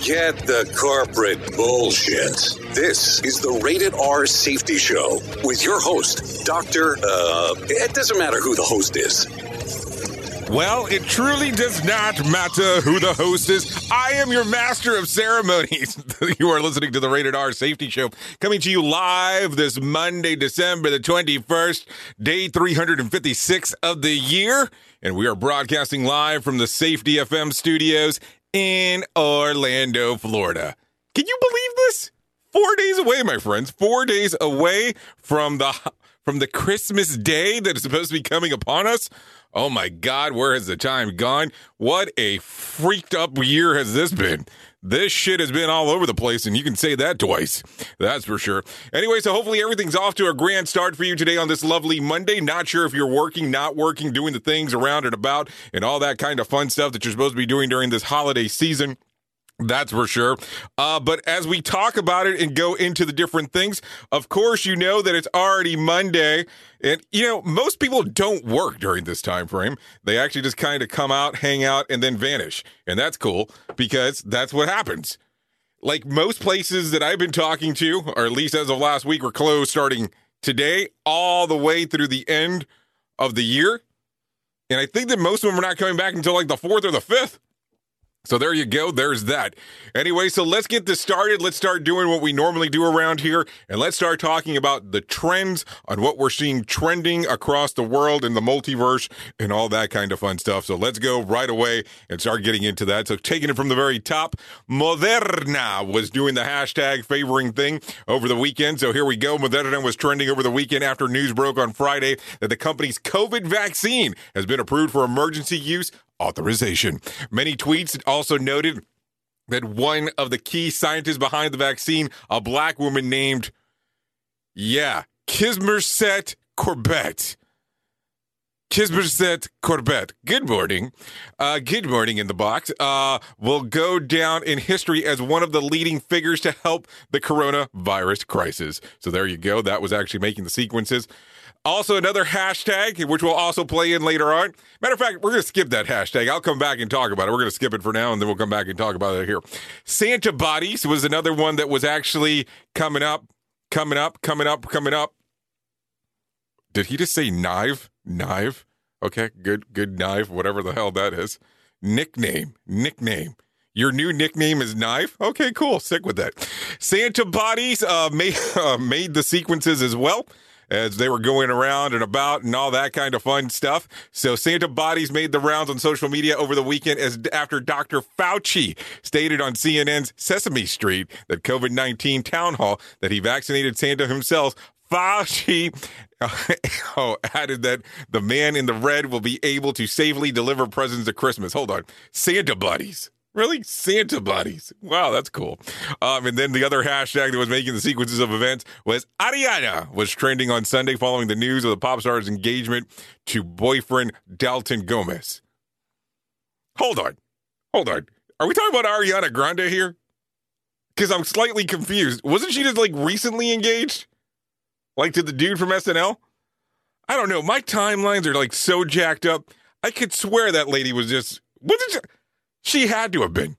Forget the corporate bullshit. This is the Rated R Safety Show with your host, Dr. Uh, it doesn't matter who the host is. Well, it truly does not matter who the host is. I am your master of ceremonies. you are listening to the Rated R Safety Show, coming to you live this Monday, December the 21st, day 356 of the year. And we are broadcasting live from the Safety FM studios in Orlando, Florida. Can you believe this? Four days away, my friends. Four days away from the from the Christmas day that is supposed to be coming upon us. Oh my God, where has the time gone? What a freaked up year has this been? This shit has been all over the place, and you can say that twice. That's for sure. Anyway, so hopefully everything's off to a grand start for you today on this lovely Monday. Not sure if you're working, not working, doing the things around and about, and all that kind of fun stuff that you're supposed to be doing during this holiday season. That's for sure. Uh, but as we talk about it and go into the different things, of course, you know that it's already Monday. And, you know, most people don't work during this time frame. They actually just kind of come out, hang out, and then vanish. And that's cool because that's what happens. Like most places that I've been talking to, or at least as of last week, were closed starting today all the way through the end of the year. And I think that most of them are not coming back until like the fourth or the fifth. So there you go. There's that. Anyway, so let's get this started. Let's start doing what we normally do around here. And let's start talking about the trends on what we're seeing trending across the world in the multiverse and all that kind of fun stuff. So let's go right away and start getting into that. So taking it from the very top, Moderna was doing the hashtag favoring thing over the weekend. So here we go. Moderna was trending over the weekend after news broke on Friday that the company's COVID vaccine has been approved for emergency use authorization. Many tweets also noted that one of the key scientists behind the vaccine, a black woman named, yeah, Kismerset Corbett. Kismerset Corbett. Good morning. Uh, good morning in the box. Uh, will go down in history as one of the leading figures to help the coronavirus crisis. So there you go. That was actually making the sequences. Also, another hashtag, which we'll also play in later on. Matter of fact, we're going to skip that hashtag. I'll come back and talk about it. We're going to skip it for now, and then we'll come back and talk about it here. Santa Bodies was another one that was actually coming up, coming up, coming up, coming up. Did he just say knife? Knife? Okay, good, good knife, whatever the hell that is. Nickname, nickname. Your new nickname is Knife? Okay, cool. Stick with that. Santa Bodies uh, made, uh, made the sequences as well as they were going around and about and all that kind of fun stuff. So Santa Bodies made the rounds on social media over the weekend as after Dr. Fauci stated on CNN's Sesame Street that COVID-19 town hall that he vaccinated Santa himself Fauci oh, added that the man in the red will be able to safely deliver presents at Christmas. Hold on. Santa buddies. Really? Santa buddies. Wow, that's cool. Um, and then the other hashtag that was making the sequences of events was Ariana was trending on Sunday following the news of the pop star's engagement to boyfriend Dalton Gomez. Hold on. Hold on. Are we talking about Ariana Grande here? Because I'm slightly confused. Wasn't she just like recently engaged? Like to the dude from SNL? I don't know. My timelines are like so jacked up. I could swear that lady was just wasn't she, she had to have been.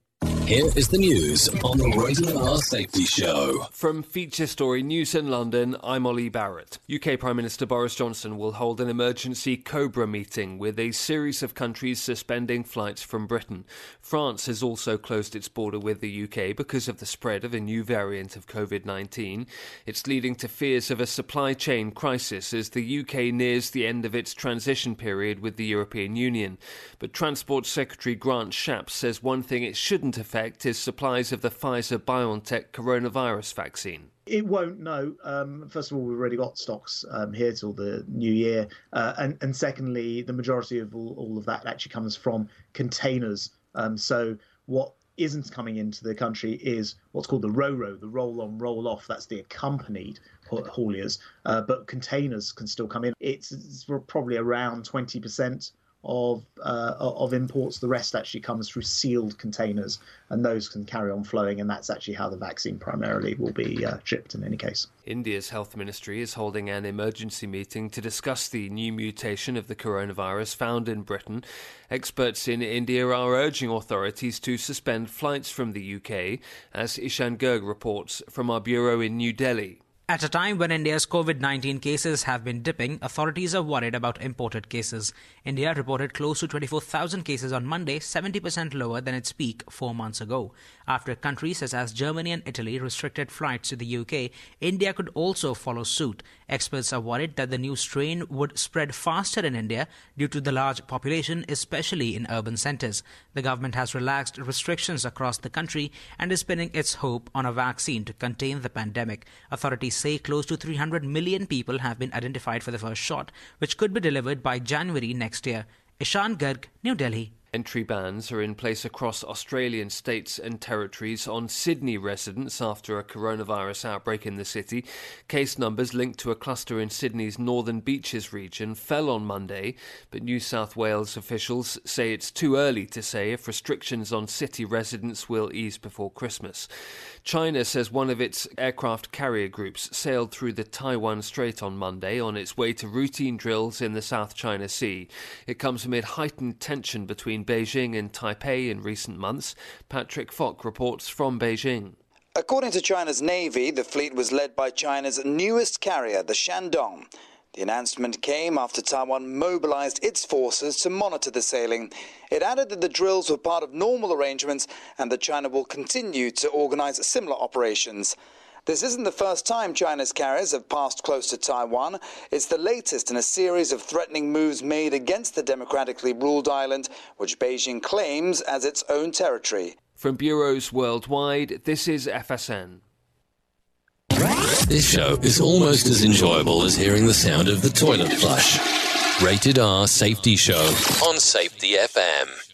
Here is the news on the Rated R Safety Show. From Feature Story News in London, I'm Ollie Barrett. UK Prime Minister Boris Johnson will hold an emergency COBRA meeting with a series of countries suspending flights from Britain. France has also closed its border with the UK because of the spread of a new variant of COVID 19. It's leading to fears of a supply chain crisis as the UK nears the end of its transition period with the European Union. But Transport Secretary Grant Shapps says one thing it shouldn't affect is supplies of the Pfizer BioNTech coronavirus vaccine. It won't. No. Um, first of all, we've already got stocks um, here till the new year, uh, and and secondly, the majority of all, all of that actually comes from containers. Um, so what isn't coming into the country is what's called the RoRo, the roll on, roll off. That's the accompanied hauliers, uh, but containers can still come in. It's, it's probably around 20% of uh, of imports. The rest actually comes through sealed containers, and those can carry on flowing. And that's actually how the vaccine primarily will be uh, shipped in any case. India's health ministry is holding an emergency meeting to discuss the new mutation of the coronavirus found in Britain. Experts in India are urging authorities to suspend flights from the UK, as Ishan Garg reports from our bureau in New Delhi. At a time when India's COVID 19 cases have been dipping, authorities are worried about imported cases. India reported close to 24,000 cases on Monday, 70% lower than its peak four months ago. After countries such as Germany and Italy restricted flights to the UK, India could also follow suit. Experts are worried that the new strain would spread faster in India due to the large population, especially in urban centres. The government has relaxed restrictions across the country and is pinning its hope on a vaccine to contain the pandemic. Authorities say close to 300 million people have been identified for the first shot, which could be delivered by January next year. Ishan Garg, New Delhi. Entry bans are in place across Australian states and territories on Sydney residents after a coronavirus outbreak in the city. Case numbers linked to a cluster in Sydney's Northern Beaches region fell on Monday, but New South Wales officials say it's too early to say if restrictions on city residents will ease before Christmas. China says one of its aircraft carrier groups sailed through the Taiwan Strait on Monday on its way to routine drills in the South China Sea. It comes amid heightened tension between Beijing and Taipei in recent months. Patrick Fok reports from Beijing. According to China's Navy, the fleet was led by China's newest carrier, the Shandong. The announcement came after Taiwan mobilized its forces to monitor the sailing. It added that the drills were part of normal arrangements and that China will continue to organize similar operations. This isn't the first time China's carriers have passed close to Taiwan. It's the latest in a series of threatening moves made against the democratically ruled island, which Beijing claims as its own territory. From bureaus worldwide, this is FSN. This show is almost as enjoyable as hearing the sound of the toilet flush. Rated R Safety Show on Safety FM.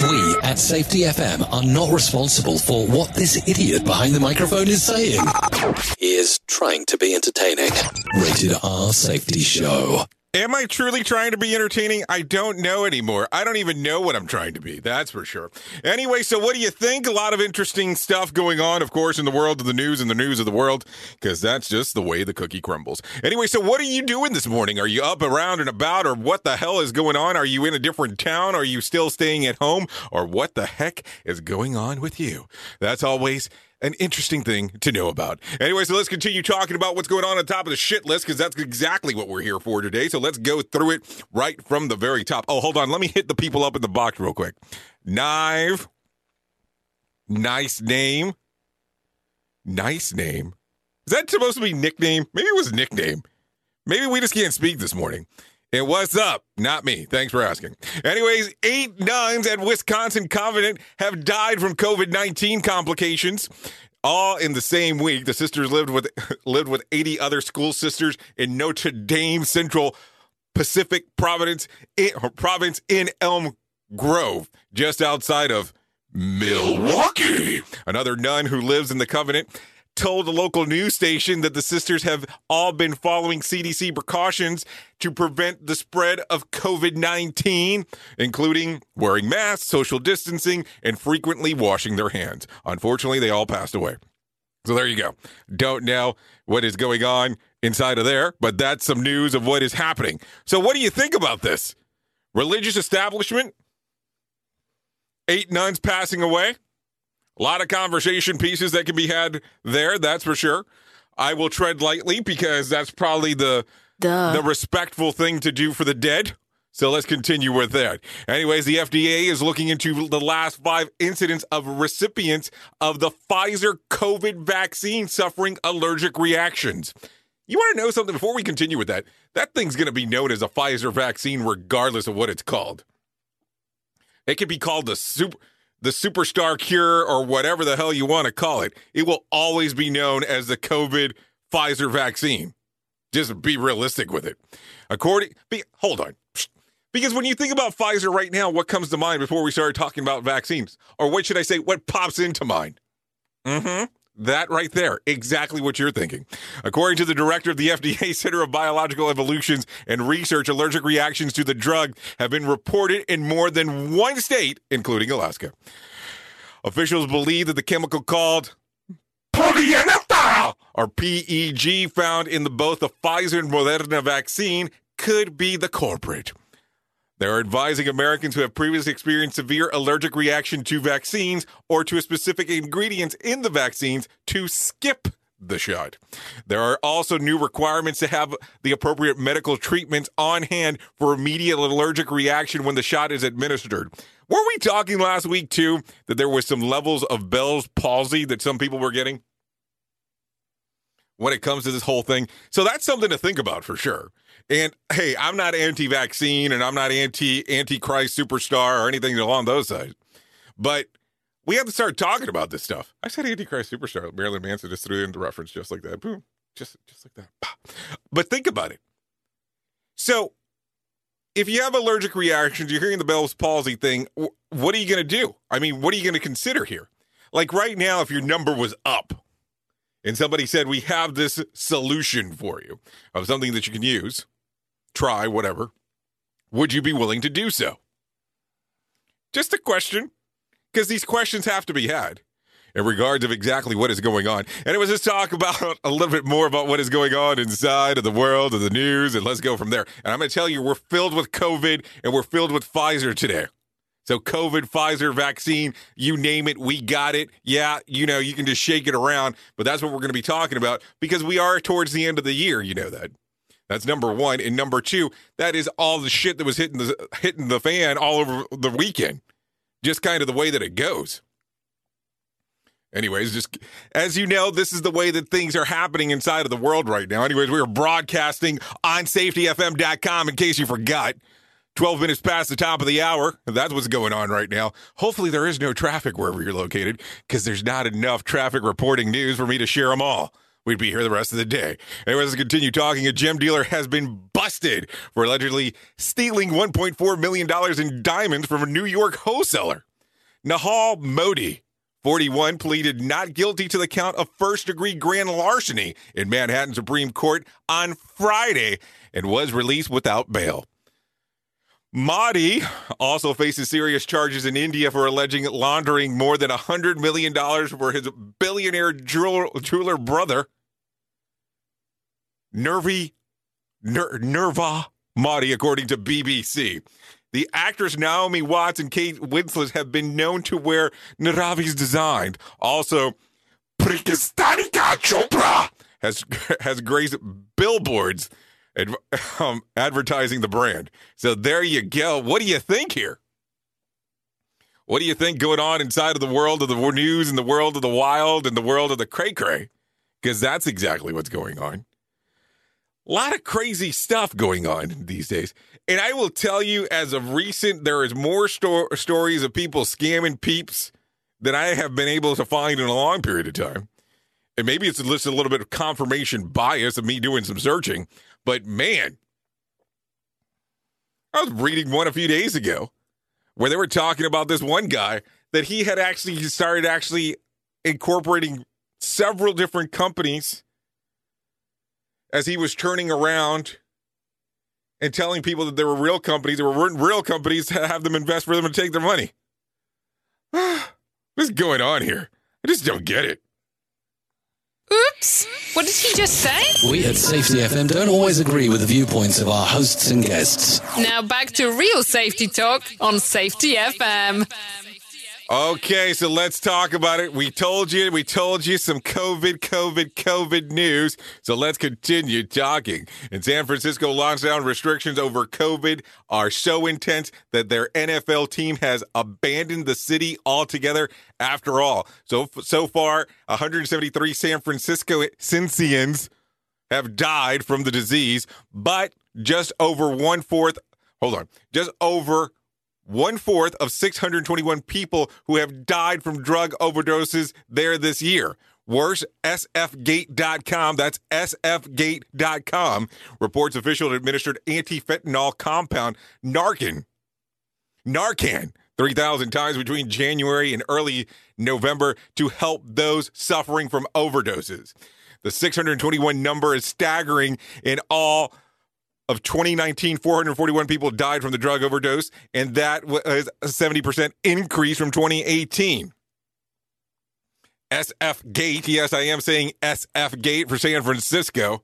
We at Safety FM are not responsible for what this idiot behind the microphone is saying. He is trying to be entertaining. Rated R Safety Show. Am I truly trying to be entertaining? I don't know anymore. I don't even know what I'm trying to be. That's for sure. Anyway, so what do you think? A lot of interesting stuff going on, of course, in the world of the news and the news of the world, because that's just the way the cookie crumbles. Anyway, so what are you doing this morning? Are you up, around, and about, or what the hell is going on? Are you in a different town? Are you still staying at home? Or what the heck is going on with you? That's always an interesting thing to know about. Anyway, so let's continue talking about what's going on on top of the shit list because that's exactly what we're here for today. So let's go through it right from the very top. Oh, hold on. Let me hit the people up in the box real quick. Knive. Nice name. Nice name. Is that supposed to be nickname? Maybe it was nickname. Maybe we just can't speak this morning. And what's up? Not me. Thanks for asking. Anyways, eight nuns at Wisconsin Convent have died from COVID 19 complications. All in the same week, the sisters lived with lived with 80 other school sisters in Notre Dame Central Pacific Providence in, province in Elm Grove, just outside of Milwaukee. Another nun who lives in the Covenant told the local news station that the sisters have all been following CDC precautions to prevent the spread of COVID 19, including wearing masks, social distancing, and frequently washing their hands. Unfortunately, they all passed away. So there you go. Don't know what is going on inside of there, but that's some news of what is happening. So, what do you think about this? Religious establishment? Eight nuns passing away? A lot of conversation pieces that can be had there, that's for sure. I will tread lightly because that's probably the Duh. the respectful thing to do for the dead. So let's continue with that. Anyways, the FDA is looking into the last five incidents of recipients of the Pfizer COVID vaccine suffering allergic reactions. You want to know something before we continue with that? That thing's going to be known as a Pfizer vaccine regardless of what it's called. It could be called the super the superstar cure or whatever the hell you want to call it. It will always be known as the COVID Pfizer vaccine. Just be realistic with it. According, be, hold on. Because when you think about Pfizer right now, what comes to mind before we start talking about vaccines? Or what should I say? What pops into mind? Mm-hmm. That right there, exactly what you're thinking. According to the director of the FDA Center of Biological Evolutions and Research, allergic reactions to the drug have been reported in more than one state, including Alaska. Officials believe that the chemical called or PEG, found in the, both the Pfizer and Moderna vaccine could be the culprit. They're advising Americans who have previously experienced severe allergic reaction to vaccines or to a specific ingredients in the vaccines to skip the shot. There are also new requirements to have the appropriate medical treatments on hand for immediate allergic reaction when the shot is administered. Were we talking last week too that there was some levels of Bell's palsy that some people were getting? When it comes to this whole thing. So that's something to think about for sure. And hey, I'm not anti-vaccine and I'm not anti anti-Christ superstar or anything along those sides. But we have to start talking about this stuff. I said anti-Christ superstar. Marilyn Manson just threw in the reference just like that. Boom. Just just like that. But think about it. So if you have allergic reactions, you're hearing the Bell's palsy thing, what are you going to do? I mean, what are you going to consider here? Like right now, if your number was up and somebody said, We have this solution for you of something that you can use, try, whatever, would you be willing to do so? Just a question, because these questions have to be had in regards of exactly what is going on. And it was just talk about a little bit more about what is going on inside of the world of the news, and let's go from there. And I'm going to tell you, we're filled with COVID and we're filled with Pfizer today. So COVID, Pfizer vaccine, you name it, we got it. Yeah, you know, you can just shake it around, but that's what we're going to be talking about because we are towards the end of the year, you know that. That's number 1 and number 2, that is all the shit that was hitting the hitting the fan all over the weekend. Just kind of the way that it goes. Anyways, just as you know, this is the way that things are happening inside of the world right now. Anyways, we are broadcasting on safetyfm.com in case you forgot. 12 minutes past the top of the hour. That's what's going on right now. Hopefully, there is no traffic wherever you're located because there's not enough traffic reporting news for me to share them all. We'd be here the rest of the day. Anyways, let's continue talking. A gem dealer has been busted for allegedly stealing $1.4 million in diamonds from a New York wholesaler. Nehal Modi 41 pleaded not guilty to the count of first degree grand larceny in Manhattan Supreme Court on Friday and was released without bail. Modi also faces serious charges in India for alleging laundering more than $100 million for his billionaire jeweler, jeweler brother, Nervi, Ner, Nerva Modi, according to BBC. The actress Naomi Watts and Kate Winslet have been known to wear Naravi's design. Also, Priyanka Chopra has has graced billboards adv- um, advertising the brand. So there you go. What do you think here? What do you think going on inside of the world of the news and the world of the wild and the world of the cray cray? Because that's exactly what's going on. A lot of crazy stuff going on these days. And I will tell you, as of recent, there is more sto- stories of people scamming peeps than I have been able to find in a long period of time. And maybe it's just a little bit of confirmation bias of me doing some searching. But man, I was reading one a few days ago where they were talking about this one guy that he had actually started actually incorporating several different companies as he was turning around and telling people that there were real companies, there were real companies to have them invest for them to take their money. What's going on here? I just don't get it. Oops! What did he just say? We at Safety FM don't always agree with the viewpoints of our hosts and guests. Now back to real safety talk on Safety FM. Okay, so let's talk about it. We told you, we told you some COVID, COVID, COVID news. So let's continue talking. In San Francisco, lockdown restrictions over COVID are so intense that their NFL team has abandoned the city altogether. After all, so so far, 173 San Francisco Cincians have died from the disease, but just over one fourth. Hold on, just over one fourth of 621 people who have died from drug overdoses there this year. Worse, sfgate.com, that's sfgate.com, reports official administered anti-fentanyl compound Narcan. Narcan 3,000 times between January and early November to help those suffering from overdoses. The 621 number is staggering in all of 2019, 441 people died from the drug overdose, and that was a 70% increase from 2018. SF Gate, yes, I am saying SF Gate for San Francisco,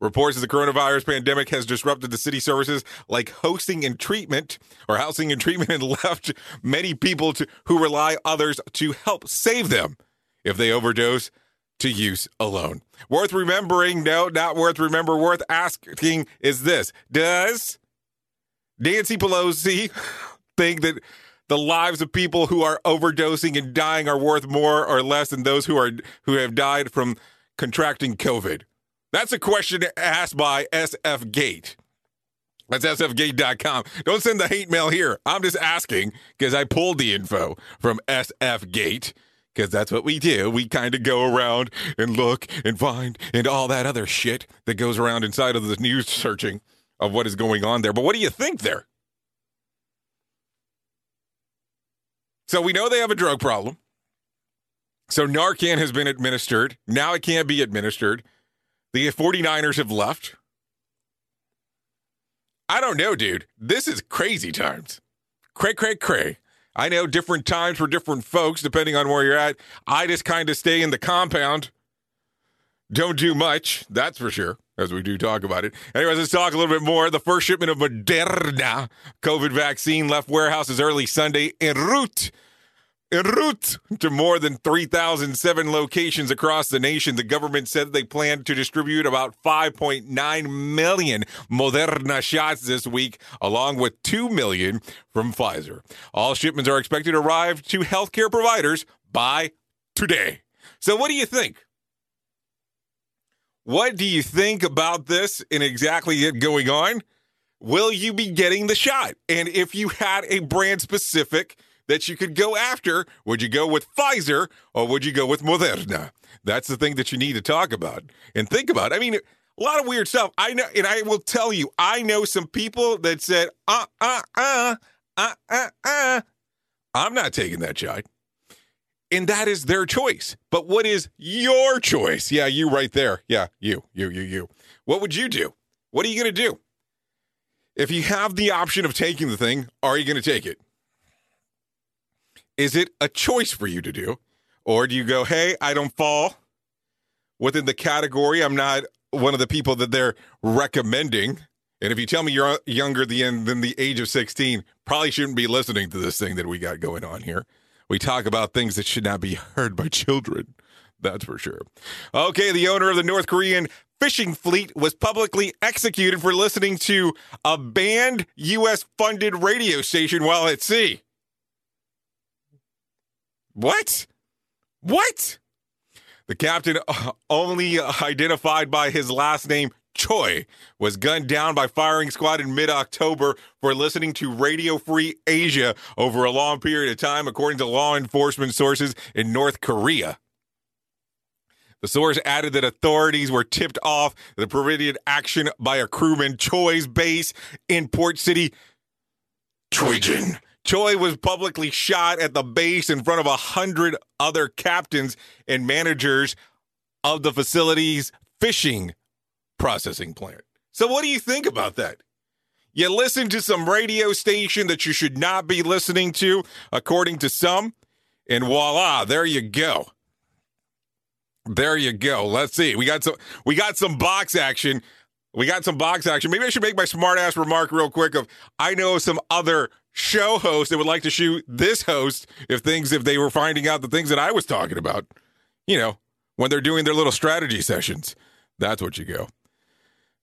reports that the coronavirus pandemic has disrupted the city services like hosting and treatment, or housing and treatment, and left many people to, who rely others to help save them if they overdose to use alone. Worth remembering, no, not worth remember, worth asking is this. Does Nancy Pelosi think that the lives of people who are overdosing and dying are worth more or less than those who are who have died from contracting COVID? That's a question asked by SF Gate. That's sfgate.com. Don't send the hate mail here. I'm just asking because I pulled the info from SF Gate because that's what we do. We kind of go around and look and find and all that other shit that goes around inside of the news searching of what is going on there. But what do you think there? So we know they have a drug problem. So Narcan has been administered. Now it can't be administered. The 49ers have left. I don't know, dude. This is crazy times. Cray, cray, cray. I know different times for different folks, depending on where you're at. I just kind of stay in the compound. Don't do much, that's for sure, as we do talk about it. Anyways, let's talk a little bit more. The first shipment of Moderna COVID vaccine left warehouses early Sunday en route route to more than 3,007 locations across the nation. The government said they plan to distribute about 5.9 million Moderna shots this week, along with 2 million from Pfizer. All shipments are expected to arrive to healthcare providers by today. So, what do you think? What do you think about this and exactly it going on? Will you be getting the shot? And if you had a brand specific that you could go after, would you go with Pfizer or would you go with Moderna? That's the thing that you need to talk about and think about. I mean, a lot of weird stuff. I know, and I will tell you, I know some people that said, uh, uh, uh, uh, uh, uh, I'm not taking that shot. And that is their choice. But what is your choice? Yeah, you right there. Yeah, you, you, you, you. What would you do? What are you going to do? If you have the option of taking the thing, are you going to take it? Is it a choice for you to do? Or do you go, hey, I don't fall within the category? I'm not one of the people that they're recommending. And if you tell me you're younger than, the age of 16, probably shouldn't be listening to this thing that we got going on here. We talk about things that should not be heard by children. That's for sure. Okay, the owner of the North Korean fishing fleet was publicly executed for listening to a banned U.S. funded radio station while at sea. What? What? The captain, uh, only identified by his last name, Choi, was gunned down by firing squad in mid October for listening to Radio Free Asia over a long period of time, according to law enforcement sources in North Korea. The source added that authorities were tipped off the prohibited action by a crewman Choi's base in Port City, Trojan. Choi was publicly shot at the base in front of a hundred other captains and managers of the facility's fishing processing plant. So, what do you think about that? You listen to some radio station that you should not be listening to, according to some, and voila, there you go. There you go. Let's see. We got some. We got some box action. We got some box action. Maybe I should make my smart ass remark real quick. Of I know some other show hosts that would like to shoot this host if things if they were finding out the things that I was talking about. You know, when they're doing their little strategy sessions. That's what you go.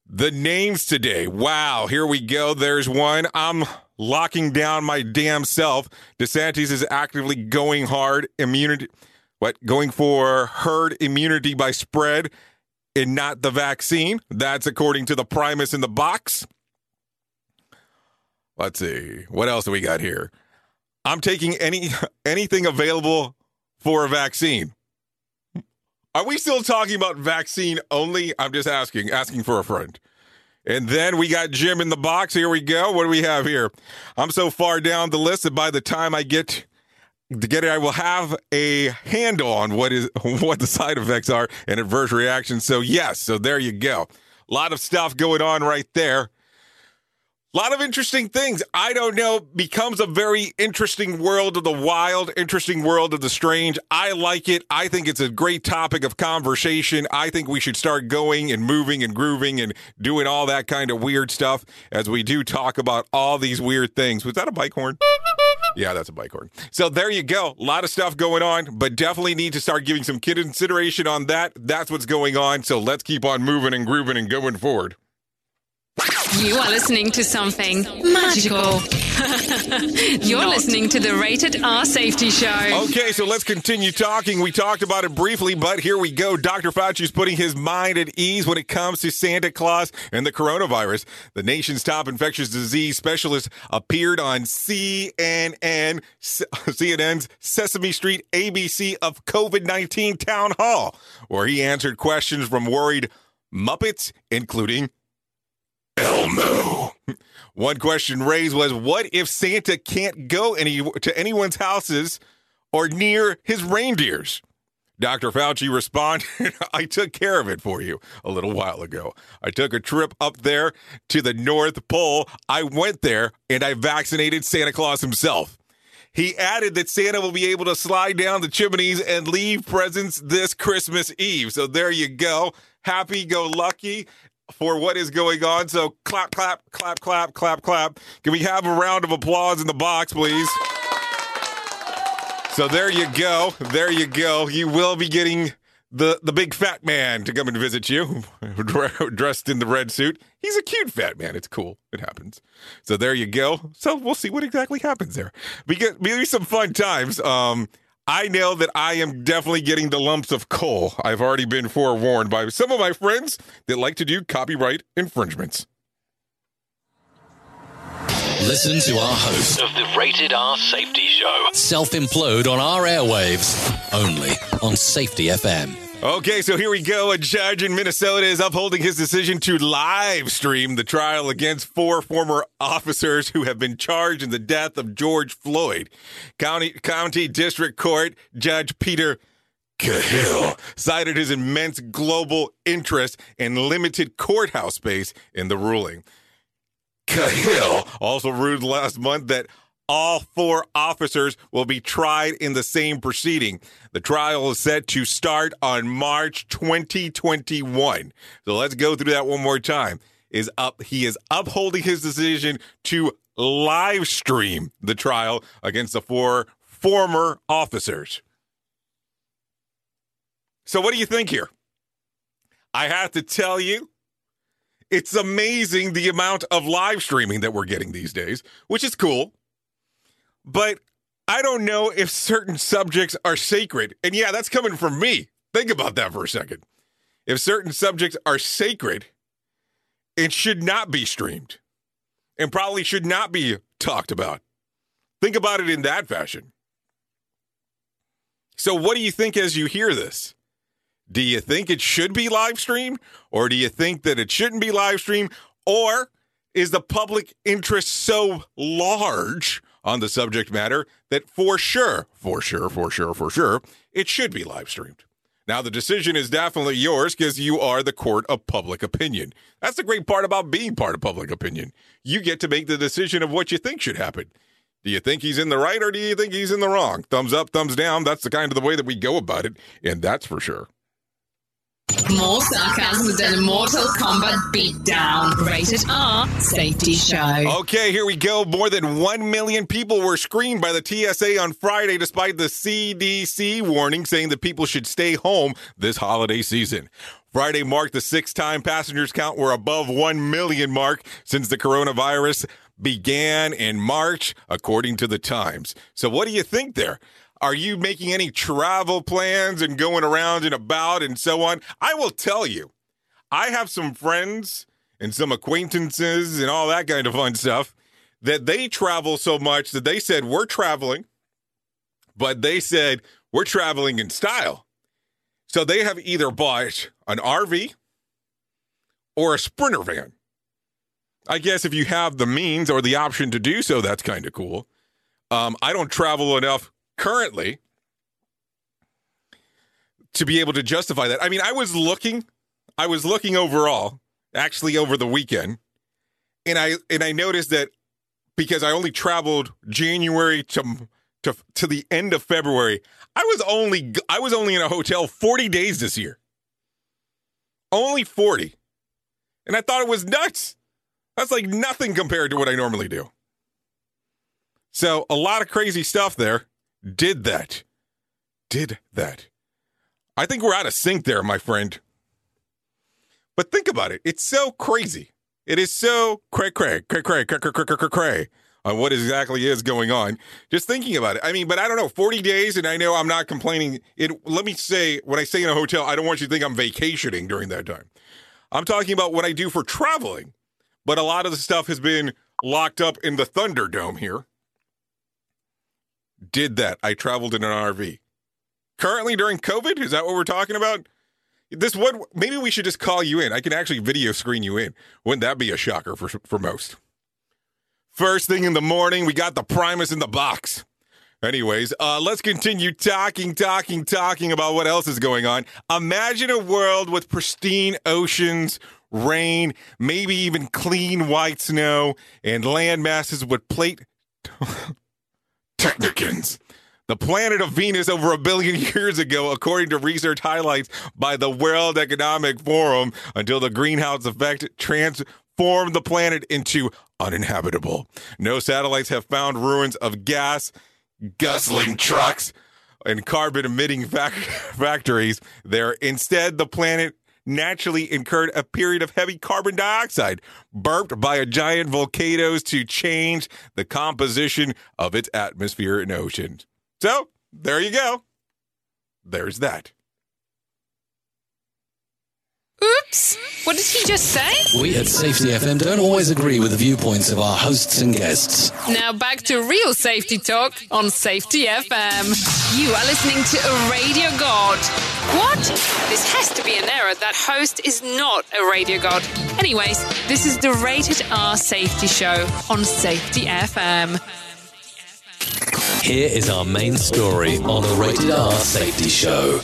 The names today. Wow, here we go. There's one. I'm locking down my damn self. DeSantis is actively going hard immunity what going for herd immunity by spread and not the vaccine. That's according to the Primus in the box. Let's see. What else do we got here? I'm taking any anything available for a vaccine. Are we still talking about vaccine only? I'm just asking, asking for a friend. And then we got Jim in the box. Here we go. What do we have here? I'm so far down the list that by the time I get to get it, I will have a handle on what is what the side effects are and adverse reactions. So yes, so there you go. A lot of stuff going on right there. A lot of interesting things. I don't know. Becomes a very interesting world of the wild, interesting world of the strange. I like it. I think it's a great topic of conversation. I think we should start going and moving and grooving and doing all that kind of weird stuff as we do talk about all these weird things. Was that a bike horn? Yeah, that's a bike horn. So there you go. A lot of stuff going on, but definitely need to start giving some consideration on that. That's what's going on. So let's keep on moving and grooving and going forward. You are listening to something magical. You're Not. listening to the Rated R Safety Show. Okay, so let's continue talking. We talked about it briefly, but here we go. Dr. Fauci's putting his mind at ease when it comes to Santa Claus and the coronavirus. The nation's top infectious disease specialist appeared on CNN, CNN's Sesame Street ABC of COVID 19 town hall, where he answered questions from worried Muppets, including Elmo. One question raised was what if Santa can't go any to anyone's houses or near his reindeers? Dr. Fauci responded, I took care of it for you a little while ago. I took a trip up there to the North Pole. I went there and I vaccinated Santa Claus himself. He added that Santa will be able to slide down the chimneys and leave presents this Christmas Eve. So there you go. Happy go lucky for what is going on. So clap, clap, clap, clap, clap, clap. Can we have a round of applause in the box, please? So there you go. There you go. You will be getting the the big fat man to come and visit you, dressed in the red suit. He's a cute fat man. It's cool. It happens. So there you go. So we'll see what exactly happens there. We get maybe some fun times. Um, I know that I am definitely getting the lumps of coal. I've already been forewarned by some of my friends that like to do copyright infringements. Listen to our host of the Rated R Safety Show self implode on our airwaves only on Safety FM. Okay, so here we go. A judge in Minnesota is upholding his decision to live stream the trial against four former officers who have been charged in the death of George Floyd. County County District Court Judge Peter Cahill cited his immense global interest and limited courthouse space in the ruling. Cahill also ruled last month that all four officers will be tried in the same proceeding. The trial is set to start on March 2021. So let's go through that one more time. Is up he is upholding his decision to live stream the trial against the four former officers. So, what do you think here? I have to tell you, it's amazing the amount of live streaming that we're getting these days, which is cool. But I don't know if certain subjects are sacred. And yeah, that's coming from me. Think about that for a second. If certain subjects are sacred, it should not be streamed and probably should not be talked about. Think about it in that fashion. So, what do you think as you hear this? Do you think it should be live streamed, or do you think that it shouldn't be live streamed, or is the public interest so large on the subject matter that for sure, for sure, for sure, for sure, it should be live streamed? Now, the decision is definitely yours because you are the court of public opinion. That's the great part about being part of public opinion. You get to make the decision of what you think should happen. Do you think he's in the right or do you think he's in the wrong? Thumbs up, thumbs down. That's the kind of the way that we go about it, and that's for sure. More sarcasm than a Mortal Kombat beatdown. Rated R Safety Show. Okay, here we go. More than 1 million people were screened by the TSA on Friday, despite the CDC warning saying that people should stay home this holiday season. Friday marked the sixth time passengers count were above 1 million mark since the coronavirus began in March, according to the Times. So, what do you think there? Are you making any travel plans and going around and about and so on? I will tell you, I have some friends and some acquaintances and all that kind of fun stuff that they travel so much that they said, We're traveling, but they said, We're traveling in style. So they have either bought an RV or a Sprinter van. I guess if you have the means or the option to do so, that's kind of cool. Um, I don't travel enough currently to be able to justify that. I mean, I was looking, I was looking overall, actually over the weekend, and I and I noticed that because I only traveled January to to to the end of February, I was only I was only in a hotel 40 days this year. Only 40. And I thought it was nuts. That's like nothing compared to what I normally do. So, a lot of crazy stuff there did that. Did that. I think we're out of sync there, my friend. But think about it. It's so crazy. It is so cray cray, cray cray, cray cray cray cray cray on what exactly is going on. Just thinking about it. I mean, but I don't know, 40 days, and I know I'm not complaining. It let me say, when I stay in a hotel, I don't want you to think I'm vacationing during that time. I'm talking about what I do for traveling. But a lot of the stuff has been locked up in the Thunderdome here did that. I traveled in an RV. Currently during COVID, is that what we're talking about? This would maybe we should just call you in. I can actually video screen you in. Wouldn't that be a shocker for for most? First thing in the morning, we got the Primus in the box. Anyways, uh, let's continue talking, talking, talking about what else is going on. Imagine a world with pristine oceans, rain, maybe even clean white snow, and land masses with plate Tectonics. The planet of Venus over a billion years ago, according to research highlights by the World Economic Forum, until the greenhouse effect transformed the planet into uninhabitable. No satellites have found ruins of gas guzzling trucks and carbon emitting factories there. Instead, the planet naturally incurred a period of heavy carbon dioxide burped by a giant volcanoes to change the composition of its atmosphere and oceans. So, there you go. There's that. Oops! What did he just say? We at Safety FM don't always agree with the viewpoints of our hosts and guests. Now back to real safety talk on Safety FM. You are listening to a radio god. What? This has to be an error. That host is not a radio god. Anyways, this is the Rated R Safety Show on Safety FM. Here is our main story on the Rated R Safety Show.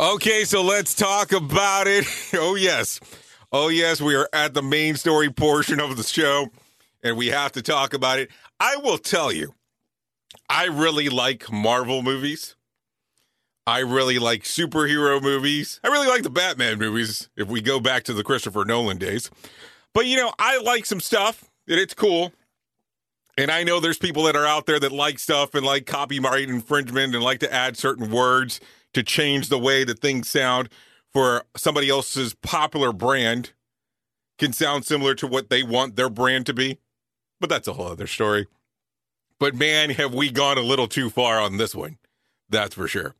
Okay, so let's talk about it. Oh, yes. Oh, yes, we are at the main story portion of the show, and we have to talk about it. I will tell you, I really like Marvel movies. I really like superhero movies. I really like the Batman movies if we go back to the Christopher Nolan days. But, you know, I like some stuff, and it's cool. And I know there's people that are out there that like stuff and like copyright infringement and like to add certain words to change the way that things sound for somebody else's popular brand can sound similar to what they want their brand to be. But that's a whole other story. But man, have we gone a little too far on this one. That's for sure.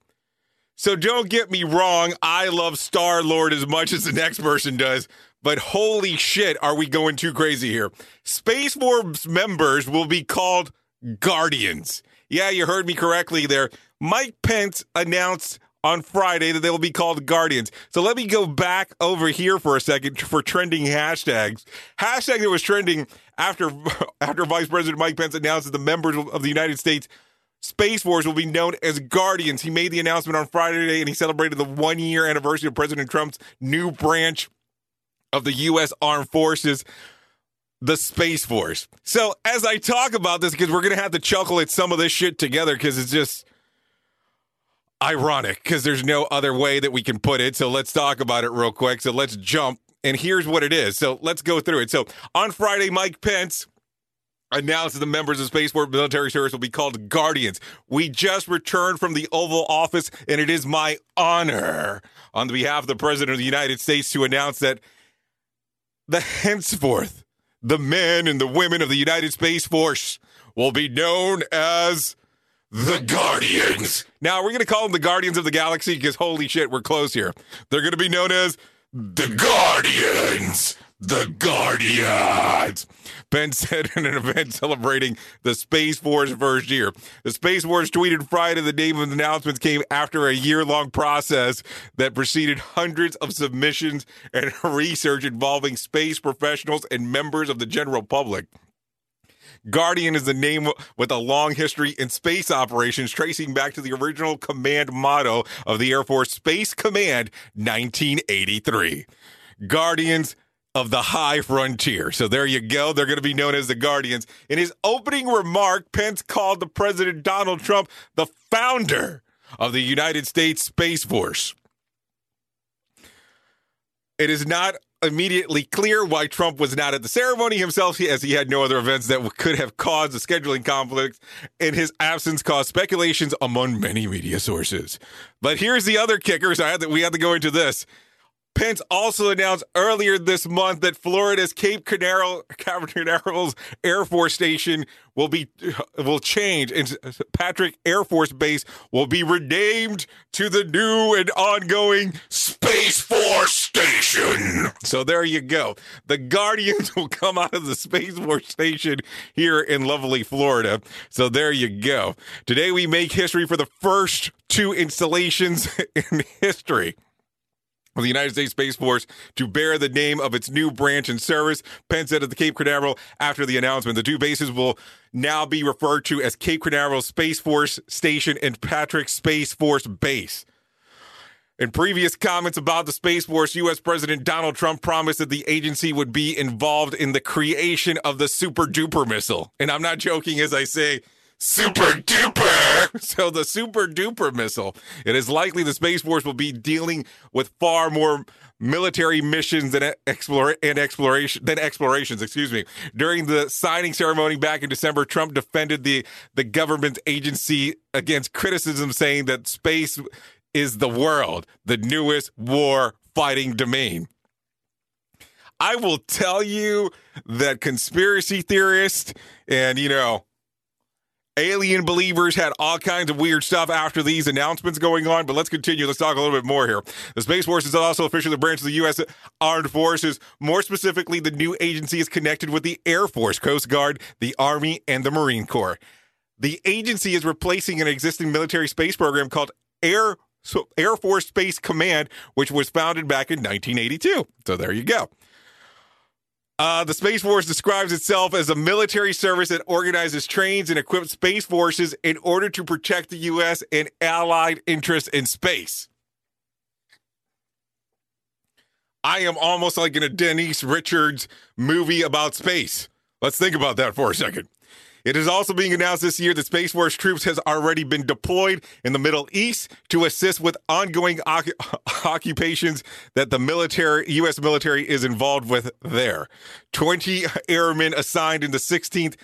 So don't get me wrong, I love Star Lord as much as the next person does, but holy shit, are we going too crazy here? Space Force members will be called Guardians. Yeah, you heard me correctly there. Mike Pence announced on Friday that they will be called Guardians. So let me go back over here for a second for trending hashtags. Hashtag that was trending after after Vice President Mike Pence announced that the members of the United States Space Force will be known as Guardians. He made the announcement on Friday and he celebrated the one year anniversary of President Trump's new branch of the U.S. Armed Forces, the Space Force. So as I talk about this, because we're going to have to chuckle at some of this shit together because it's just ironic because there's no other way that we can put it. So let's talk about it real quick. So let's jump. And here's what it is. So let's go through it. So on Friday, Mike Pence announced that the members of Space Force military service will be called Guardians. We just returned from the Oval Office, and it is my honor on behalf of the President of the United States to announce that the henceforth the men and the women of the United Space Force will be known as the Guardians. Now, we're going to call them the Guardians of the Galaxy because holy shit, we're close here. They're going to be known as the Guardians. The Guardians. Ben said in an event celebrating the Space Force first year. The Space Force tweeted Friday the name of the announcements came after a year long process that preceded hundreds of submissions and research involving space professionals and members of the general public. Guardian is the name with a long history in space operations, tracing back to the original command motto of the Air Force Space Command 1983. Guardians of the high frontier. So there you go. They're going to be known as the Guardians. In his opening remark, Pence called the President Donald Trump the founder of the United States Space Force. It is not immediately clear why Trump was not at the ceremony himself, as he had no other events that could have caused a scheduling conflict, and his absence, caused speculations among many media sources. But here's the other kicker. So I had to, we had to go into this. Pence also announced earlier this month that Florida's Cape Canaveral, Canaveral's Air Force Station will be will change, and Patrick Air Force Base will be renamed to the new and ongoing Space Force Station. So there you go. The Guardians will come out of the Space Force Station here in lovely Florida. So there you go. Today we make history for the first two installations in history of the United States Space Force to bear the name of its new branch and service. Pence said at the Cape Canaveral after the announcement. The two bases will now be referred to as Cape Canaveral Space Force Station and Patrick Space Force Base. In previous comments about the Space Force, U.S. President Donald Trump promised that the agency would be involved in the creation of the super duper missile. And I'm not joking as I say, super duper. So the super duper missile. It is likely the Space Force will be dealing with far more military missions than explore and exploration than explorations, excuse me. During the signing ceremony back in December, Trump defended the the government agency against criticism saying that space is the world, the newest war fighting domain. I will tell you that conspiracy theorists and you know Alien believers had all kinds of weird stuff after these announcements going on, but let's continue. Let's talk a little bit more here. The Space Force is also officially a branch of the U.S. Armed Forces. More specifically, the new agency is connected with the Air Force, Coast Guard, the Army, and the Marine Corps. The agency is replacing an existing military space program called Air Air Force Space Command, which was founded back in 1982. So there you go. Uh, the Space Force describes itself as a military service that organizes, trains, and equips space forces in order to protect the U.S. and allied interests in space. I am almost like in a Denise Richards movie about space. Let's think about that for a second. It is also being announced this year that Space Force troops has already been deployed in the Middle East to assist with ongoing occupations that the military US military is involved with there. 20 airmen assigned in the 16th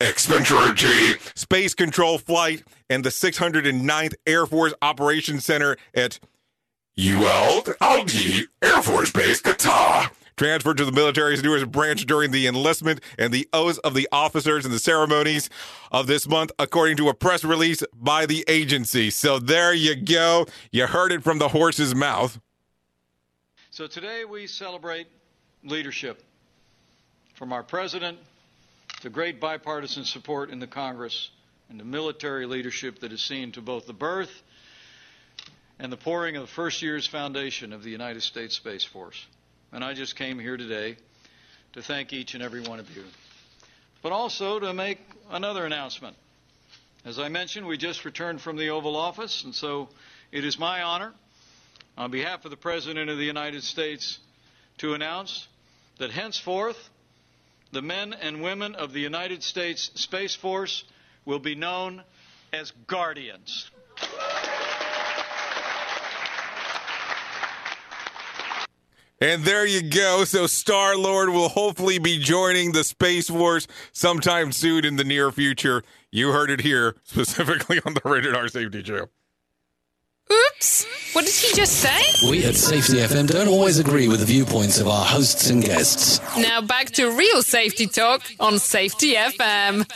Expeditionary Space Control Flight and the 609th Air Force Operations Center at Al Udeid Air Force Base, Qatar. Transferred to the military's newest branch during the enlistment and the oaths of the officers and the ceremonies of this month, according to a press release by the agency. So there you go. You heard it from the horse's mouth. So today we celebrate leadership from our president to great bipartisan support in the Congress and the military leadership that is seen to both the birth and the pouring of the first year's foundation of the United States Space Force. And I just came here today to thank each and every one of you, but also to make another announcement. As I mentioned, we just returned from the Oval Office, and so it is my honor, on behalf of the President of the United States, to announce that henceforth the men and women of the United States Space Force will be known as Guardians. And there you go. So Star Lord will hopefully be joining the Space Force sometime soon in the near future. You heard it here, specifically on the Rated R Safety Show. Oops! What did he just say? We at Safety FM don't always agree with the viewpoints of our hosts and guests. Now back to real safety talk on Safety FM.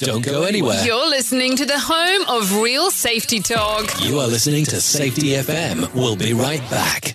Don't go anywhere. You're listening to the home of real safety talk. You are listening to Safety FM. We'll be right back.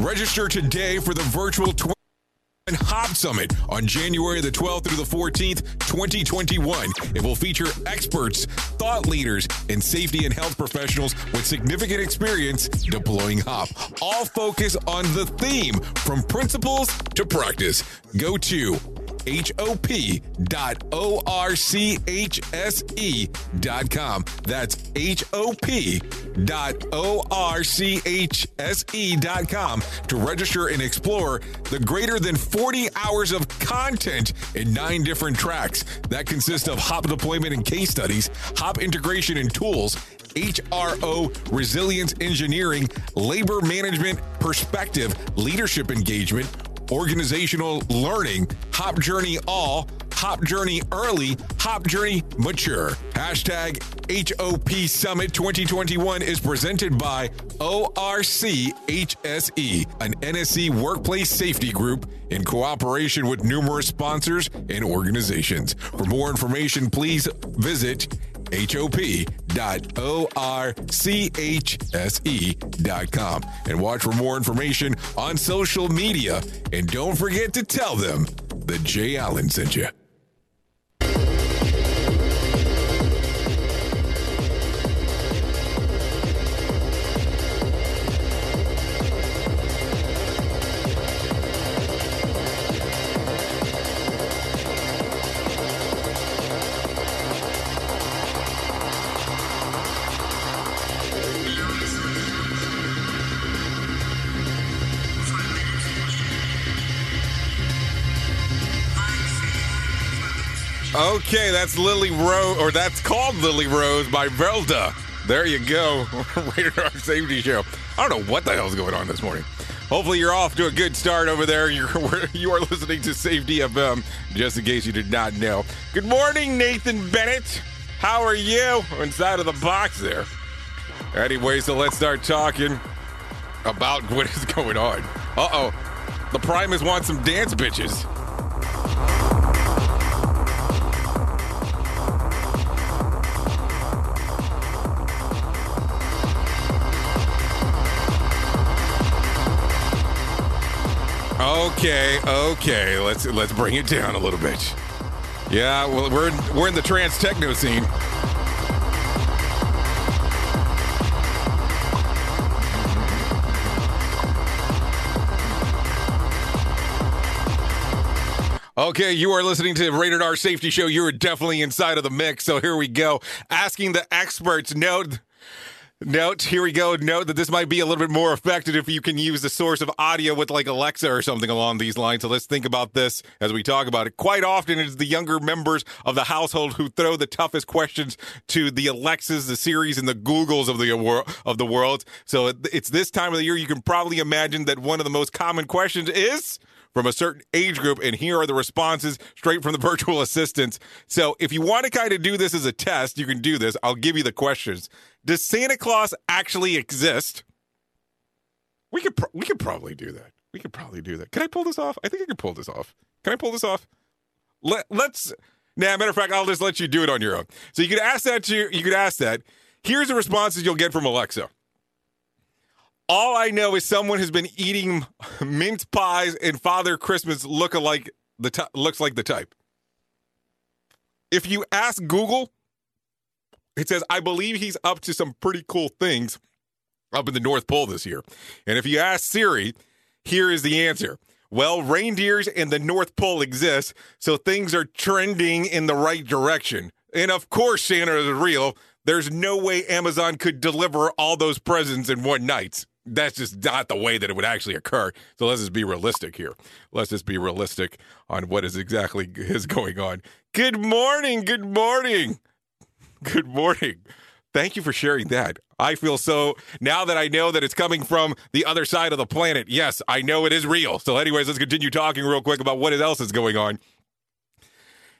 Register today for the virtual twin Hop Summit on January the 12th through the 14th, 2021. It will feature experts, thought leaders, and safety and health professionals with significant experience deploying HOP. All focus on the theme from principles to practice. Go to hop.orchse.com. That's H O P dot O R C H S E dot com to register and explore the greater than 40 hours of content in nine different tracks that consist of hop deployment and case studies, hop integration and tools, HRO, resilience engineering, labor management perspective, leadership engagement, organizational learning, Hop Journey All, Hop Journey Early, Hop Journey Mature. Hashtag HOP Summit 2021 is presented by ORC HSE, an NSC workplace safety group in cooperation with numerous sponsors and organizations. For more information, please visit hop.orchse.com and watch for more information on social media. And don't forget to tell them that Jay Allen sent you. Okay, that's Lily Rose, or that's called Lily Rose by Velda. There you go. Rated R Safety Show. I don't know what the hell's going on this morning. Hopefully, you're off to a good start over there. You're you are listening to Safety FM, just in case you did not know. Good morning, Nathan Bennett. How are you? Inside of the box there. Anyway, so let's start talking about what is going on. Uh oh, the Primus wants some dance bitches. Okay, okay. Let's let's bring it down a little bit. Yeah, well, we're we're in the trance techno scene. Okay, you are listening to Rated R Safety Show. You're definitely inside of the mix. So here we go. Asking the experts. Note, note. Here we go. Note that this might be a little bit more effective if you can use the source of audio with like Alexa or something along these lines. So let's think about this as we talk about it. Quite often, it's the younger members of the household who throw the toughest questions to the Alexas, the Siris, and the Googles of the of the world. So it's this time of the year. You can probably imagine that one of the most common questions is from a certain age group, and here are the responses straight from the virtual assistants. So if you want to kind of do this as a test, you can do this. I'll give you the questions. Does Santa Claus actually exist? We could pro- we could probably do that. We could probably do that. Can I pull this off? I think I can pull this off. Can I pull this off? Let let's. Nah, matter of fact, I'll just let you do it on your own. So you could ask that to you could ask that. Here's the responses you'll get from Alexa. All I know is someone has been eating mince pies and Father Christmas look alike the t- looks like the type. If you ask Google, it says I believe he's up to some pretty cool things up in the North Pole this year. And if you ask Siri, here is the answer. Well, reindeers in the North Pole exist, so things are trending in the right direction. And of course, Santa is real. There's no way Amazon could deliver all those presents in one night that's just not the way that it would actually occur. So let's just be realistic here. Let's just be realistic on what is exactly is going on. Good morning. Good morning. Good morning. Thank you for sharing that. I feel so now that I know that it's coming from the other side of the planet. Yes, I know it is real. So, anyways, let's continue talking real quick about what else is going on.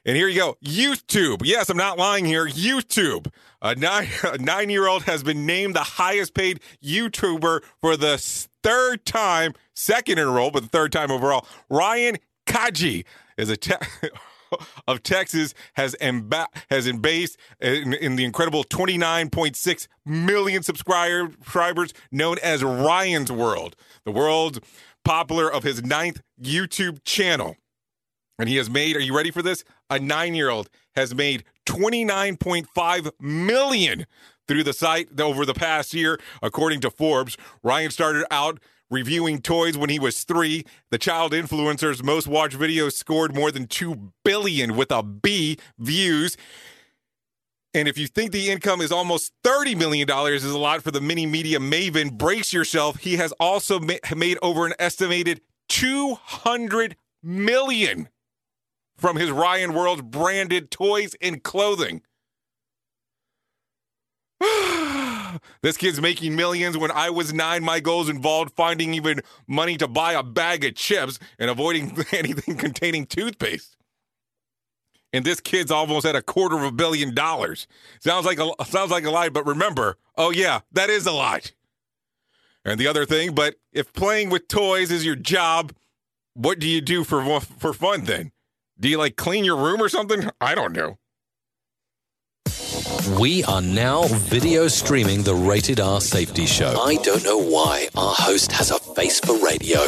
And here you go. YouTube. Yes, I'm not lying here. YouTube. A nine, year old has been named the highest paid YouTuber for the third time, second in a row, but the third time overall. Ryan Kaji is a of Texas has emba- has embased uh, in, in the incredible 29.6 million subscribers known as Ryan's World, the world popular of his ninth YouTube channel. And he has made, are you ready for this? A nine year old has made 29.5 million through the site over the past year, according to Forbes. Ryan started out reviewing toys when he was three. The child influencer's most watched videos scored more than 2 billion with a B views. And if you think the income is almost $30 million is a lot for the mini media maven, brace yourself. He has also ma- made over an estimated 200 million from his Ryan World branded toys and clothing. this kid's making millions. When I was nine, my goals involved finding even money to buy a bag of chips and avoiding anything containing toothpaste. And this kid's almost at a quarter of a billion dollars. Sounds like a sounds like a lie, but remember, oh yeah, that is a lot. And the other thing, but if playing with toys is your job, what do you do for for fun then? Do you like clean your room or something? I don't know. We are now video streaming the Rated R Safety Show. I don't know why our host has a face for radio.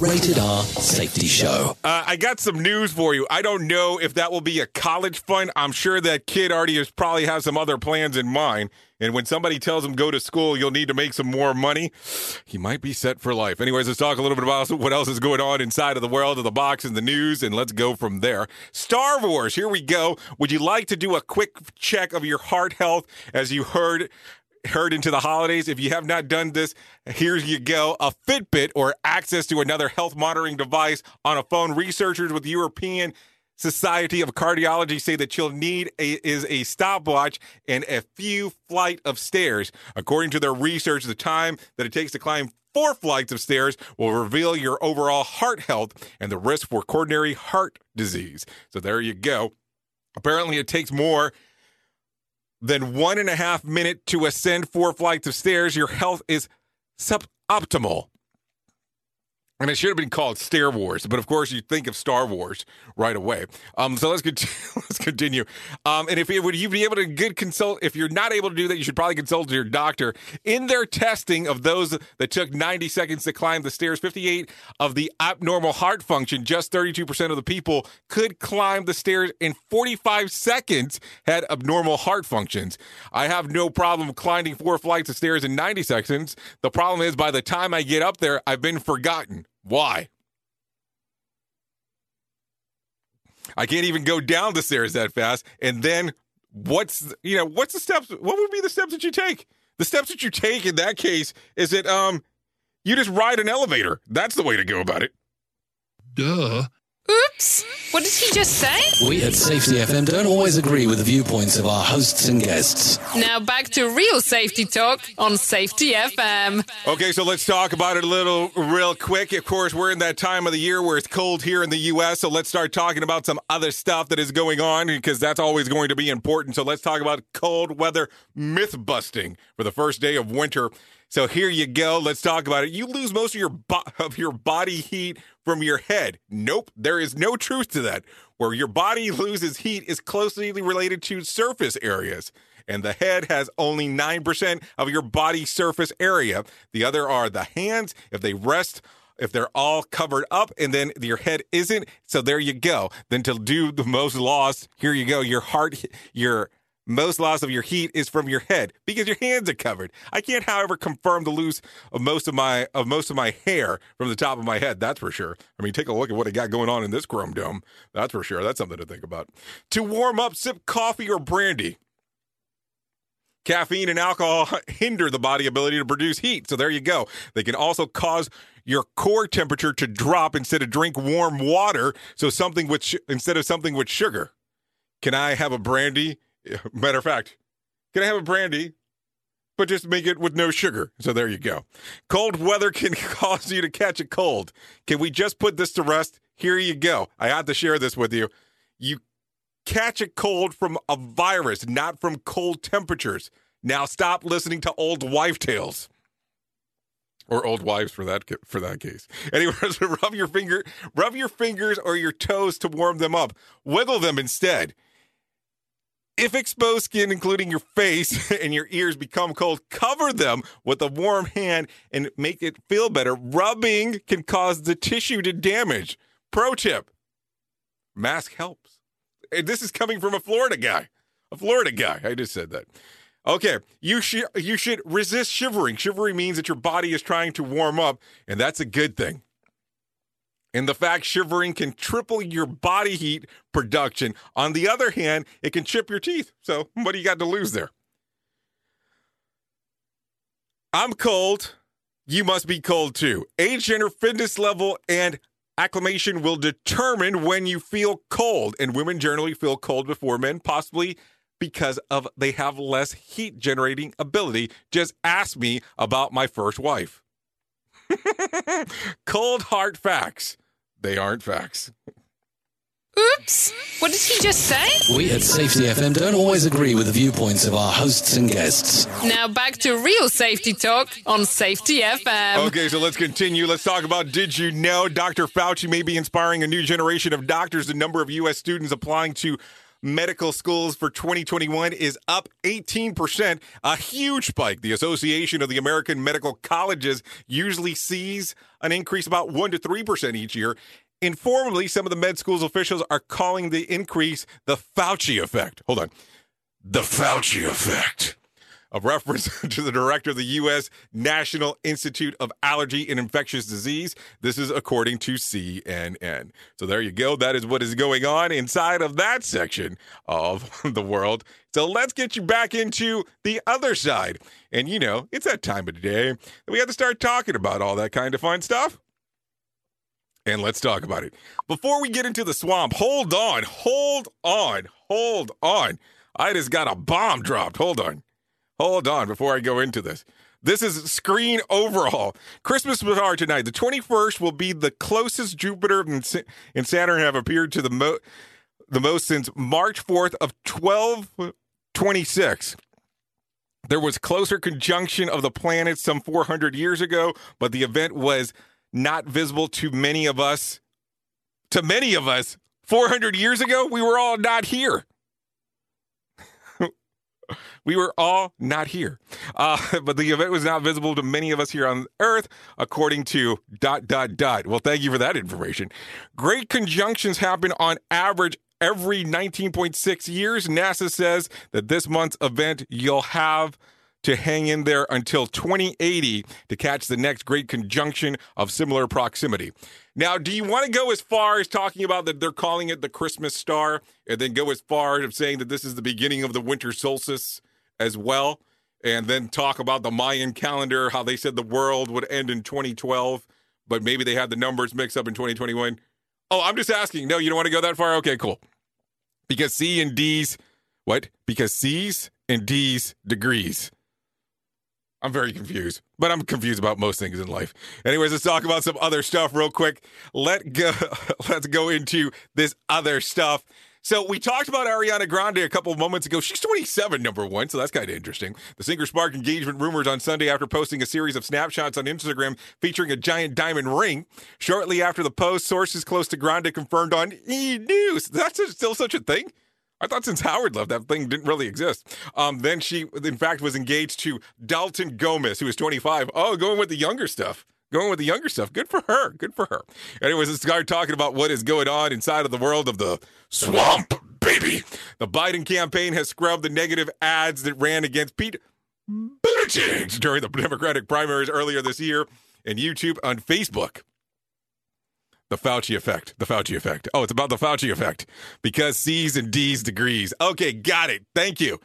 Rated R Safety Show. Uh, I got some news for you. I don't know if that will be a college fund. I'm sure that kid already has probably has some other plans in mind. And when somebody tells him go to school, you'll need to make some more money, he might be set for life. Anyways, let's talk a little bit about what else is going on inside of the world of the box and the news, and let's go from there. Star Wars, here we go. Would you like to do a quick check of your heart health as you heard? heard into the holidays. If you have not done this, here you go. A Fitbit or access to another health monitoring device on a phone. Researchers with the European Society of Cardiology say that you'll need a, is a stopwatch and a few flight of stairs. According to their research, the time that it takes to climb four flights of stairs will reveal your overall heart health and the risk for coronary heart disease. So there you go. Apparently, it takes more than one and a half minute to ascend four flights of stairs. Your health is suboptimal. And it should have been called Stair Wars, but of course you think of Star Wars right away. Um, so let's continue. let's continue. Um, and if it, would you be able to good consult? If you're not able to do that, you should probably consult your doctor. In their testing of those that took 90 seconds to climb the stairs, 58 of the abnormal heart function, just 32% of the people could climb the stairs in 45 seconds had abnormal heart functions. I have no problem climbing four flights of stairs in 90 seconds. The problem is by the time I get up there, I've been forgotten. Why? I can't even go down the stairs that fast. And then what's you know what's the steps? What would be the steps that you take? The steps that you take in that case is it um you just ride an elevator. That's the way to go about it. Duh. Oops. What did he just say? We at Safety FM don't always agree with the viewpoints of our hosts and guests. Now back to real safety talk on Safety FM. Okay, so let's talk about it a little real quick. Of course, we're in that time of the year where it's cold here in the U.S., so let's start talking about some other stuff that is going on because that's always going to be important. So let's talk about cold weather myth busting for the first day of winter. So here you go. Let's talk about it. You lose most of your bo- of your body heat from your head. Nope, there is no truth to that. Where your body loses heat is closely related to surface areas. And the head has only 9% of your body surface area. The other are the hands. If they rest if they're all covered up and then your head isn't. So there you go. Then to do the most loss, here you go. Your heart, your most loss of your heat is from your head because your hands are covered. I can't, however, confirm the loss of most of my of most of my hair from the top of my head. That's for sure. I mean, take a look at what I got going on in this chrome dome. That's for sure. That's something to think about. To warm up, sip coffee or brandy. Caffeine and alcohol hinder the body ability to produce heat. So there you go. They can also cause your core temperature to drop instead of drink warm water. So something with sh- instead of something with sugar. Can I have a brandy? Matter of fact, can I have a brandy? But just make it with no sugar. So there you go. Cold weather can cause you to catch a cold. Can we just put this to rest? Here you go. I have to share this with you. You catch a cold from a virus, not from cold temperatures. Now stop listening to old wife tales. Or old wives for that for that case. Anyways, rub your finger, rub your fingers or your toes to warm them up. Wiggle them instead. If exposed skin, including your face and your ears, become cold, cover them with a warm hand and make it feel better. Rubbing can cause the tissue to damage. Pro tip mask helps. And this is coming from a Florida guy. A Florida guy. I just said that. Okay, you should you should resist shivering. Shivering means that your body is trying to warm up, and that's a good thing. And the fact shivering can triple your body heat production. On the other hand, it can chip your teeth. So, what do you got to lose there? I'm cold. You must be cold too. Age, gender, fitness level, and acclimation will determine when you feel cold. And women generally feel cold before men, possibly because of they have less heat generating ability. Just ask me about my first wife. Cold hard facts. They aren't facts. Oops. What did he just say? We at Safety FM don't always agree with the viewpoints of our hosts and guests. Now back to real safety talk on Safety FM. Okay, so let's continue. Let's talk about Did You Know? Dr. Fauci may be inspiring a new generation of doctors. The number of U.S. students applying to medical schools for 2021 is up 18%, a huge spike. The Association of the American Medical Colleges usually sees an increase about 1 to 3% each year. Informally, some of the med schools officials are calling the increase the Fauci effect. Hold on. The Fauci effect. A reference to the director of the U.S. National Institute of Allergy and Infectious Disease. This is according to CNN. So there you go. That is what is going on inside of that section of the world. So let's get you back into the other side. And you know, it's that time of the day that we have to start talking about all that kind of fun stuff. And let's talk about it. Before we get into the swamp, hold on, hold on, hold on. I just got a bomb dropped. Hold on. Hold on before I go into this. This is screen overhaul. Christmas bazaar tonight. The 21st will be the closest Jupiter and, Saturn have appeared to the, mo- the most since March 4th of 1226. There was closer conjunction of the planets some 400 years ago, but the event was not visible to many of us. To many of us, 400 years ago, we were all not here. We were all not here. Uh, but the event was not visible to many of us here on Earth, according to dot, dot, dot. Well, thank you for that information. Great conjunctions happen on average every 19.6 years. NASA says that this month's event, you'll have to hang in there until 2080 to catch the next great conjunction of similar proximity. Now, do you want to go as far as talking about that they're calling it the Christmas star and then go as far as saying that this is the beginning of the winter solstice as well? And then talk about the Mayan calendar, how they said the world would end in 2012, but maybe they had the numbers mixed up in 2021. Oh, I'm just asking. No, you don't want to go that far? Okay, cool. Because C and D's, what? Because C's and D's degrees. I'm very confused, but I'm confused about most things in life. Anyways, let's talk about some other stuff real quick. Let go. Let's go into this other stuff. So we talked about Ariana Grande a couple of moments ago. She's 27, number one, so that's kind of interesting. The singer sparked engagement rumors on Sunday after posting a series of snapshots on Instagram featuring a giant diamond ring. Shortly after the post, sources close to Grande confirmed on E News. That's still such a thing. I thought since Howard left, that thing didn't really exist. Um, then she, in fact, was engaged to Dalton Gomez, who is 25. Oh, going with the younger stuff. Going with the younger stuff. Good for her. Good for her. Anyways, let's start talking about what is going on inside of the world of the swamp, baby. The Biden campaign has scrubbed the negative ads that ran against Pete Buttigieg during the Democratic primaries earlier this year and YouTube on Facebook. The Fauci effect. The Fauci effect. Oh, it's about the Fauci effect because C's and D's degrees. Okay, got it. Thank you.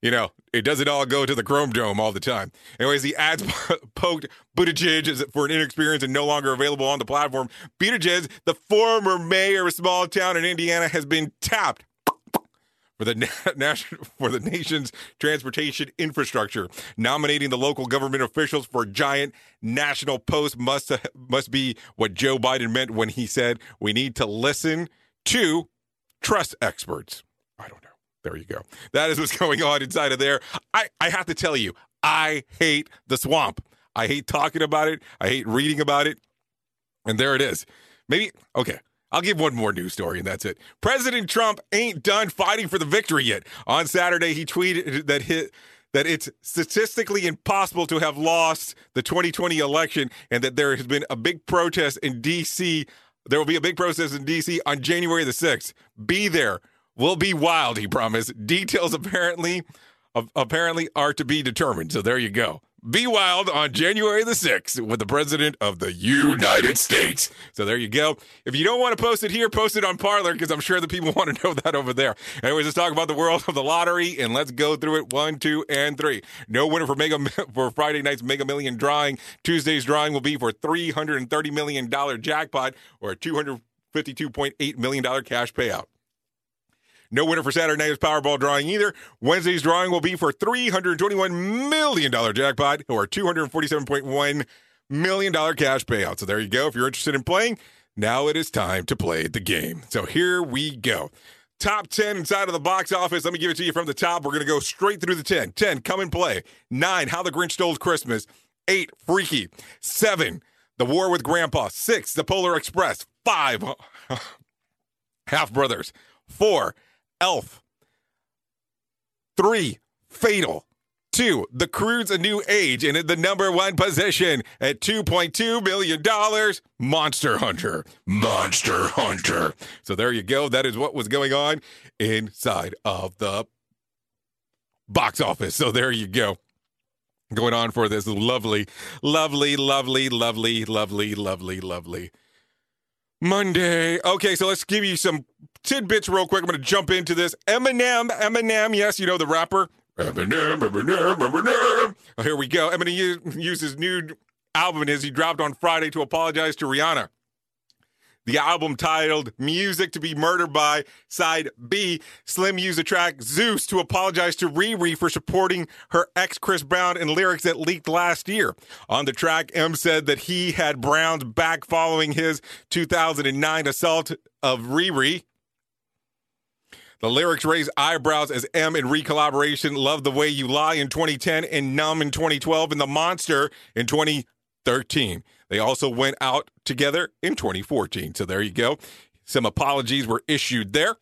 You know, it doesn't all go to the Chrome Dome all the time. Anyways, the ads poked Buttigieg for an inexperienced and no longer available on the platform. Buttigieg, the former mayor of a small town in Indiana, has been tapped for the national for the nation's transportation infrastructure. Nominating the local government officials for a giant national post must must be what Joe Biden meant when he said we need to listen to trust experts. I don't know. There you go. That is what's going on inside of there. I, I have to tell you, I hate the swamp. I hate talking about it. I hate reading about it. And there it is. Maybe, okay. I'll give one more news story and that's it. President Trump ain't done fighting for the victory yet. On Saturday, he tweeted that hit that it's statistically impossible to have lost the 2020 election and that there has been a big protest in DC. There will be a big protest in DC on January the 6th. Be there. Will be wild, he promised. Details apparently apparently are to be determined. So there you go. Be wild on January the 6th with the President of the United States. So there you go. If you don't want to post it here, post it on Parler because I'm sure the people want to know that over there. Anyways, let's talk about the world of the lottery and let's go through it one, two, and three. No winner for Mega for Friday night's Mega Million drawing. Tuesday's drawing will be for $330 million jackpot or a $252.8 million cash payout. No winner for Saturday night's Powerball drawing either. Wednesday's drawing will be for $321 million jackpot or $247.1 million cash payout. So there you go. If you're interested in playing, now it is time to play the game. So here we go. Top 10 inside of the box office. Let me give it to you from the top. We're going to go straight through the 10. 10, come and play. 9, How the Grinch Stole Christmas. 8, Freaky. 7, The War with Grandpa. 6, The Polar Express. 5, Half Brothers. 4, Elf. Three, Fatale. Two, The Croods A New Age, and in the number one position at $2.2 million, Monster Hunter. Monster Hunter. So there you go. That is what was going on inside of the box office. So there you go. Going on for this lovely, lovely, lovely, lovely, lovely, lovely, lovely Monday. Okay, so let's give you some tidbits real quick. I'm going to jump into this. Eminem, Eminem, yes, you know the rapper. Eminem, Eminem, Eminem. Oh, here we go. Eminem used his new album as he dropped on Friday to apologize to Rihanna. The album titled Music to be Murdered by Side B. Slim used the track Zeus to apologize to Riri for supporting her ex Chris Brown in lyrics that leaked last year. On the track, M said that he had Brown's back following his 2009 assault of Riri. The lyrics raised eyebrows as M in recollaboration Love the Way You Lie in 2010 and Numb in 2012 and The Monster in 2013. They also went out together in 2014. So there you go. Some apologies were issued there.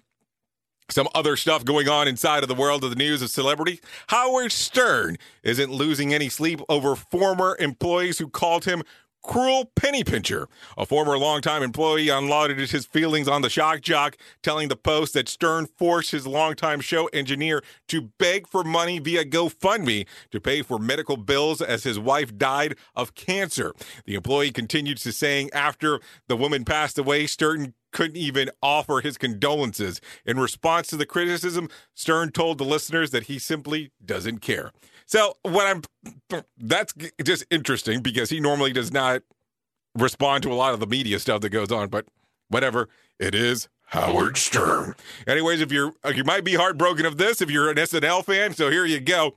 Some other stuff going on inside of the world of the news of celebrity. Howard Stern isn't losing any sleep over former employees who called him cruel penny pincher. A former longtime employee unloaded his feelings on the shock jock, telling the Post that Stern forced his longtime show engineer to beg for money via GoFundMe to pay for medical bills as his wife died of cancer. The employee continued to saying after the woman passed away, Stern couldn't even offer his condolences. In response to the criticism, Stern told the listeners that he simply doesn't care. So what I'm that's just interesting because he normally does not respond to a lot of the media stuff that goes on, but whatever. It is Howard Stern. Anyways, if you're uh, you might be heartbroken of this if you're an SNL fan, so here you go.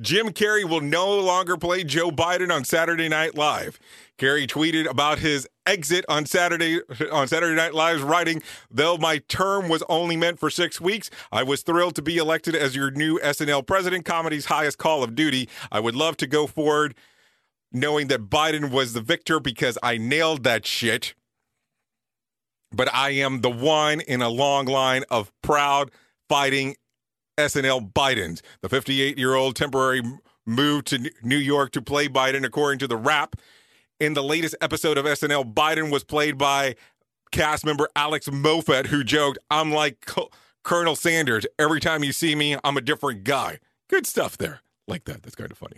Jim Carrey will no longer play Joe Biden on Saturday Night Live. Carrey tweeted about his exit on Saturday on Saturday Night Live's writing, though my term was only meant for six weeks, I was thrilled to be elected as your new SNL president, comedy's highest call of duty. I would love to go forward knowing that Biden was the victor because I nailed that shit. But I am the one in a long line of proud fighting SNL Bidens. The 58 year old temporary moved to New York to play Biden, according to the Wrap. In the latest episode of SNL, Biden was played by cast member Alex Moffat, who joked, I'm like Colonel Sanders. Every time you see me, I'm a different guy. Good stuff there. Like that. That's kind of funny.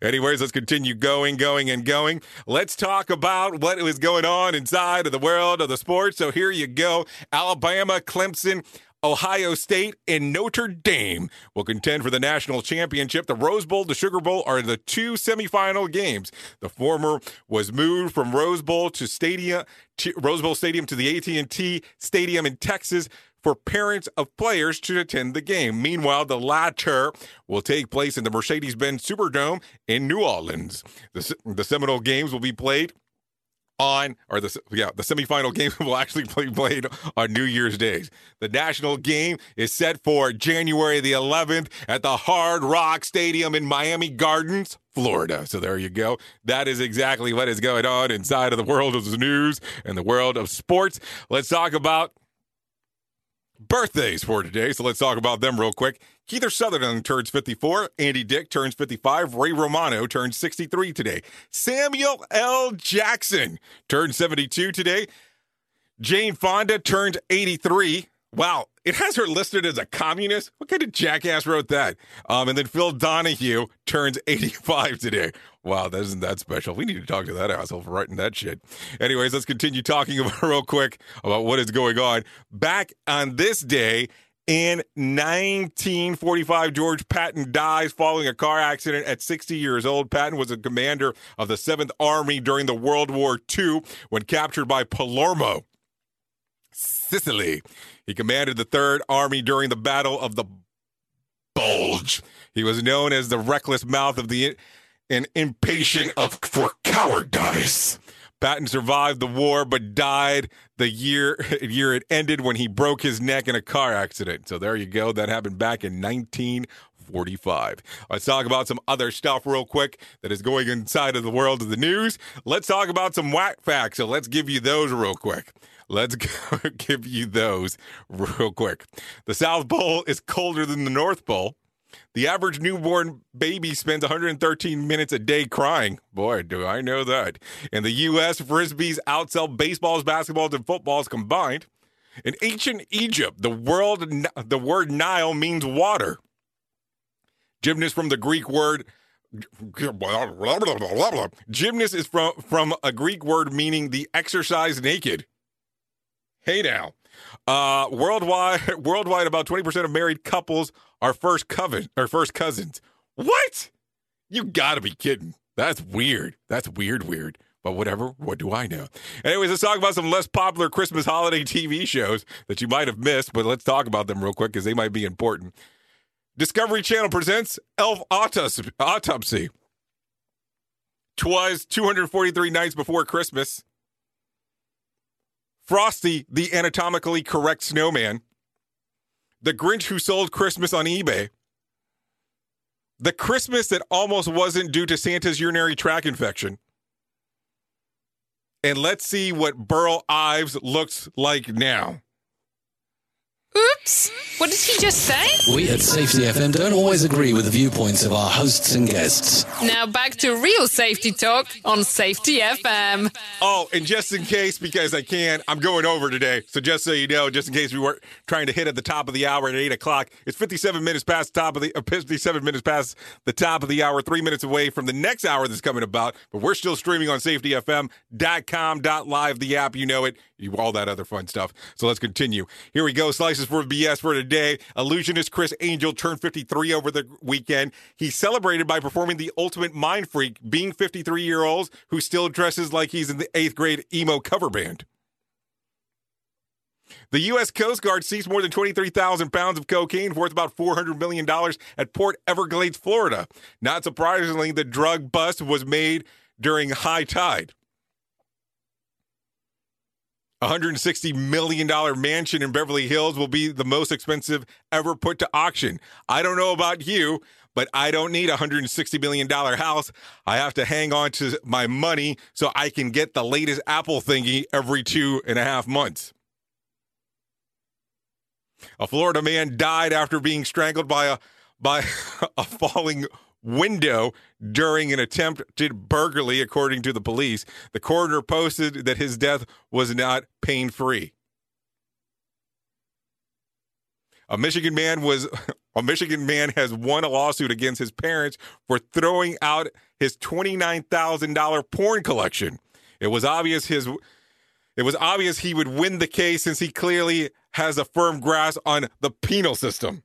Anyways, let's continue going, going, and going. Let's talk about what was going on inside of the world of the sports. So here you go Alabama, Clemson, Ohio State, and Notre Dame will contend for the national championship. The Rose Bowl, the Sugar Bowl are the two semifinal games. The former was moved from Rose Bowl to Stadium, Rose Bowl Stadium to the AT&T Stadium in Texas for parents of players to attend the game. Meanwhile, the latter will take place in the Mercedes-Benz Superdome in New Orleans. The, the Seminole games will be played on or the yeah the semifinal game will actually be played on New Year's Day. The national game is set for January the 11th at the Hard Rock Stadium in Miami Gardens, Florida. So there you go. That is exactly what is going on inside of the world of the news and the world of sports. Let's talk about birthdays for today. So let's talk about them real quick. Kiefer Sutherland turns 54. Andy Dick turns 55. Ray Romano turns 63 today. Samuel L. Jackson turns 72 today. Jane Fonda turns 83. Wow, it has her listed as a communist. What kind of jackass wrote that? Um, and then Phil Donahue turns 85 today. Wow, that isn't that special. We need to talk to that asshole for writing that shit. Anyways, let's continue talking about real quick about what is going on. Back on this day in 1945, George Patton dies following a car accident at 60 years old. Patton was a commander of the 7th Army during the World War II when captured by Palermo, Sicily. He commanded the Third Army during the Battle of the Bulge. He was known as the reckless mouth of the and impatient of for cowardice. Patton survived the war but died the year year it ended when he broke his neck in a car accident. So there you go. That happened back in 1945. Let's talk about some other stuff real quick that is going inside of the world of the news. Let's talk about some whack facts. So let's give you those real quick. Let's give you those real quick. The South Pole is colder than the North Pole. The average newborn baby spends 113 minutes a day crying. Boy, do I know that. In the U.S., frisbees outsell baseballs, basketballs, and footballs combined. In ancient Egypt, the world the word Nile means water. Gymnast from the Greek word gymnast is from from a Greek word meaning the exercise naked. Hey now. Uh, worldwide, worldwide, about twenty percent of married couples are first coven or first cousins. What? You gotta be kidding. That's weird. That's weird, weird. But whatever. What do I know? Anyways, let's talk about some less popular Christmas holiday TV shows that you might have missed. But let's talk about them real quick because they might be important. Discovery Channel presents Elf Autopsy. Twas 243 nights before Christmas. Frosty, the anatomically correct snowman, the Grinch who sold Christmas on eBay, the Christmas that almost wasn't due to Santa's urinary tract infection. And let's see what Burl Ives looks like now. Oops. What did he just say? We at Safety FM don't always agree with the viewpoints of our hosts and guests. Now back to real safety talk on Safety FM. Oh, and just in case, because I can, I'm going over today. So just so you know, just in case we weren't trying to hit at the top of the hour at eight o'clock, it's 57 minutes past the top of the uh, 57 minutes past the top of the hour, three minutes away from the next hour that's coming about. But we're still streaming on safetyfm.com.live, the app, you know it, you all that other fun stuff. So let's continue. Here we go. Slices for BS for today. Illusionist Criss Angel turned 53 over the weekend. He celebrated by performing the ultimate mind freak, being 53 year olds who still dresses like he's in the eighth grade emo cover band. The U.S. Coast Guard seized more than 23,000 pounds of cocaine worth about $400 million at Port Everglades, Florida. Not surprisingly, the drug bust was made during high tide. A $160 million mansion in Beverly Hills will be the most expensive ever put to auction. I don't know about you, but I don't need a $160 million house. I have to hang on to my money so I can get the latest Apple thingy every two and a half months. A Florida man died after being strangled by a by a falling window during an attempted burglary, according to the police. The coroner posted that his death was not pain free. A Michigan man was a Michigan man has won a lawsuit against his parents for throwing out his $29,000 porn collection. It was obvious his it was obvious he would win the case since he clearly has a firm grasp on the penal system.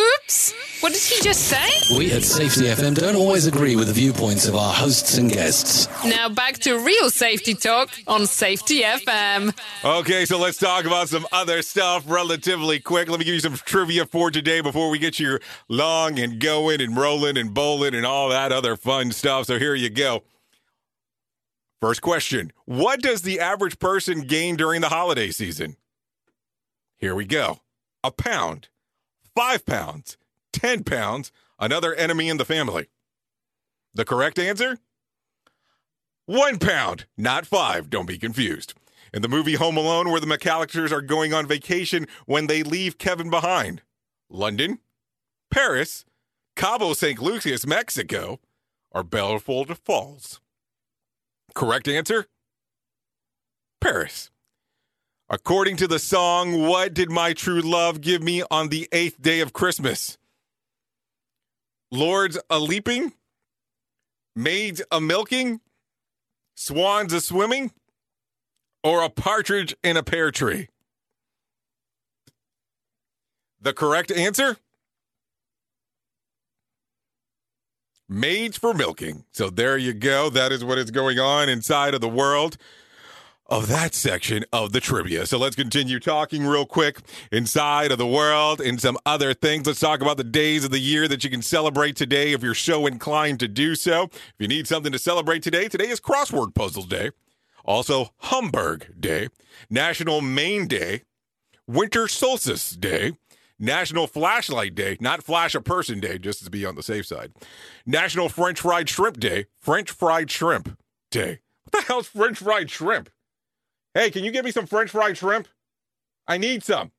Oops! What did he just say? We at Safety FM don't always agree with the viewpoints of our hosts and guests. Now back to real safety talk on Safety FM. Okay, so let's talk about some other stuff relatively quick. Let me give you some trivia for today before we get you long and going and rolling and bowling and all that other fun stuff. So here you go. First question What does the average person gain during the holiday season? Here we go. A pound, five pounds, 10 pounds, another enemy in the family. The correct answer? One pound, not five. Don't be confused. In the movie Home Alone, where the McAllisters are going on vacation when they leave Kevin behind. London, Paris, Cabo St. Lucas, Mexico, or Belfort Falls. Correct answer? Paris. According to the song, What Did My True Love Give Me on the Eighth Day of Christmas? Lords a leaping? Maids a milking? Swans a swimming? Or a partridge in a pear tree? The correct answer? Maids for milking. So there you go. That is what is going on inside of the world of that section of the trivia. So let's continue talking real quick inside of the world and some other things. Let's talk about the days of the year that you can celebrate today if you're so inclined to do so. If you need something to celebrate today, today is Crossword Puzzles Day. Also, Hamburg Day, National Main Day, Winter Solstice Day, National Flashlight Day, not Flash a Person Day, just to be on the safe side. National French Fried Shrimp Day, French Fried Shrimp Day. What the hell's French Fried Shrimp? Hey, can you give me some French fried shrimp? I need some.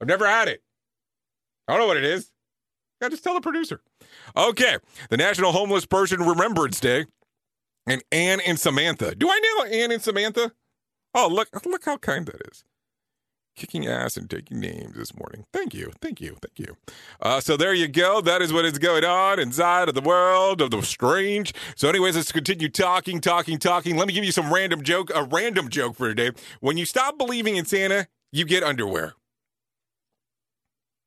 I've never had it. I don't know what it is. I just tell the producer. Okay, the National Homeless Person Remembrance Day, and Anne and Samantha. Do I know Anne and Samantha? Oh, look, look how kind that is. Kicking ass and taking names this morning. Thank you, thank you, thank you. Uh, so there you go. That is what is going on inside of the world of the strange. So, anyways, let's continue talking, talking, talking. Let me give you some random joke, a random joke for today. When you stop believing in Santa, you get underwear.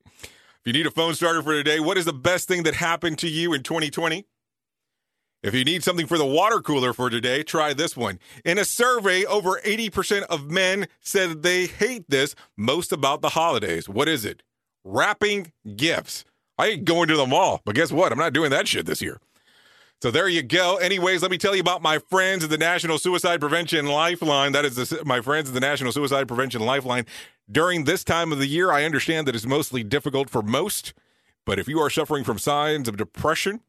If you need a phone starter for today, what is the best thing that happened to you in 2020? If you need something for the water cooler for today, try this one. In a survey, over 80% of men said they hate this most about the holidays. What is it? Wrapping gifts. I ain't going to the mall, but guess what? I'm not doing that shit this year. So there you go. Anyways, let me tell you about my friends at the National Suicide Prevention Lifeline. That is the, my friends at the National Suicide Prevention Lifeline. During this time of the year, I understand that it's mostly difficult for most, but if you are suffering from signs of depression,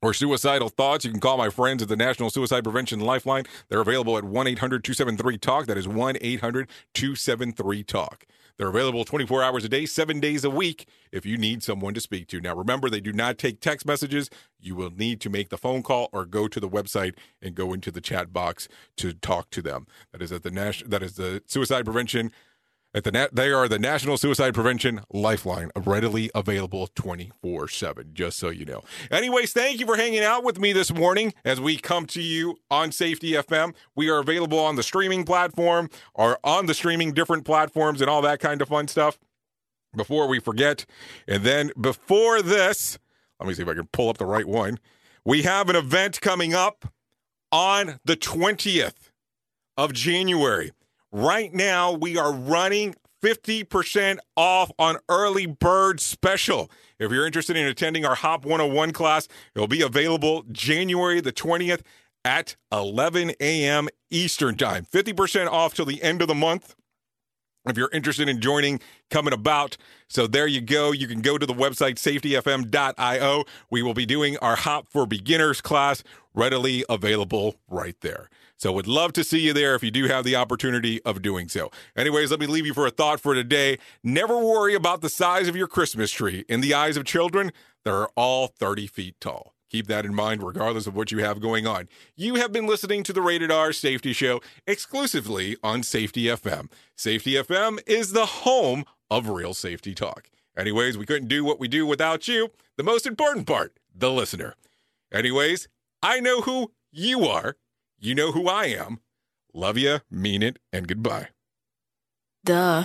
or suicidal thoughts, you can call my friends at the National Suicide Prevention Lifeline. They're available at 1 800 273 TALK. That is 1 800 273 TALK. They're available 24 hours a day, seven days a week if you need someone to speak to. Now, remember, they do not take text messages. You will need to make the phone call or go to the website and go into the chat box to talk to them. That is at the Nash. That is the suicide prevention at the nat- they are the National Suicide Prevention Lifeline, readily available 24 7, just so you know. Anyways, thank you for hanging out with me this morning as we come to you on Safety FM. We are available on the streaming platform or on the streaming different platforms and all that kind of fun stuff. Before we forget, and then before this, let me see if I can pull up the right one. We have an event coming up on the 20th of January. Right now, we are running 50% off on early bird special. If you're interested in attending our HOP 101 class, it will be available January the 20th at 11 a.m. Eastern Time. 50% off till the end of the month. If you're interested in joining, coming about. So there you go. You can go to the website safetyfm.io. We will be doing our HOP for Beginners class readily available right there. So would love to see you there if you do have the opportunity of doing so. Anyways, let me leave you for a thought for today. Never worry about the size of your Christmas tree. In the eyes of children, they're all 30 feet tall. Keep that in mind regardless of what you have going on. You have been listening to the Rated R Safety Show exclusively on Safety FM. Safety FM is the home of real safety talk. Anyways, we couldn't do what we do without you. The most important part, the listener. Anyways, I know who you are. You know who I am. Love you, mean it, and goodbye. Duh.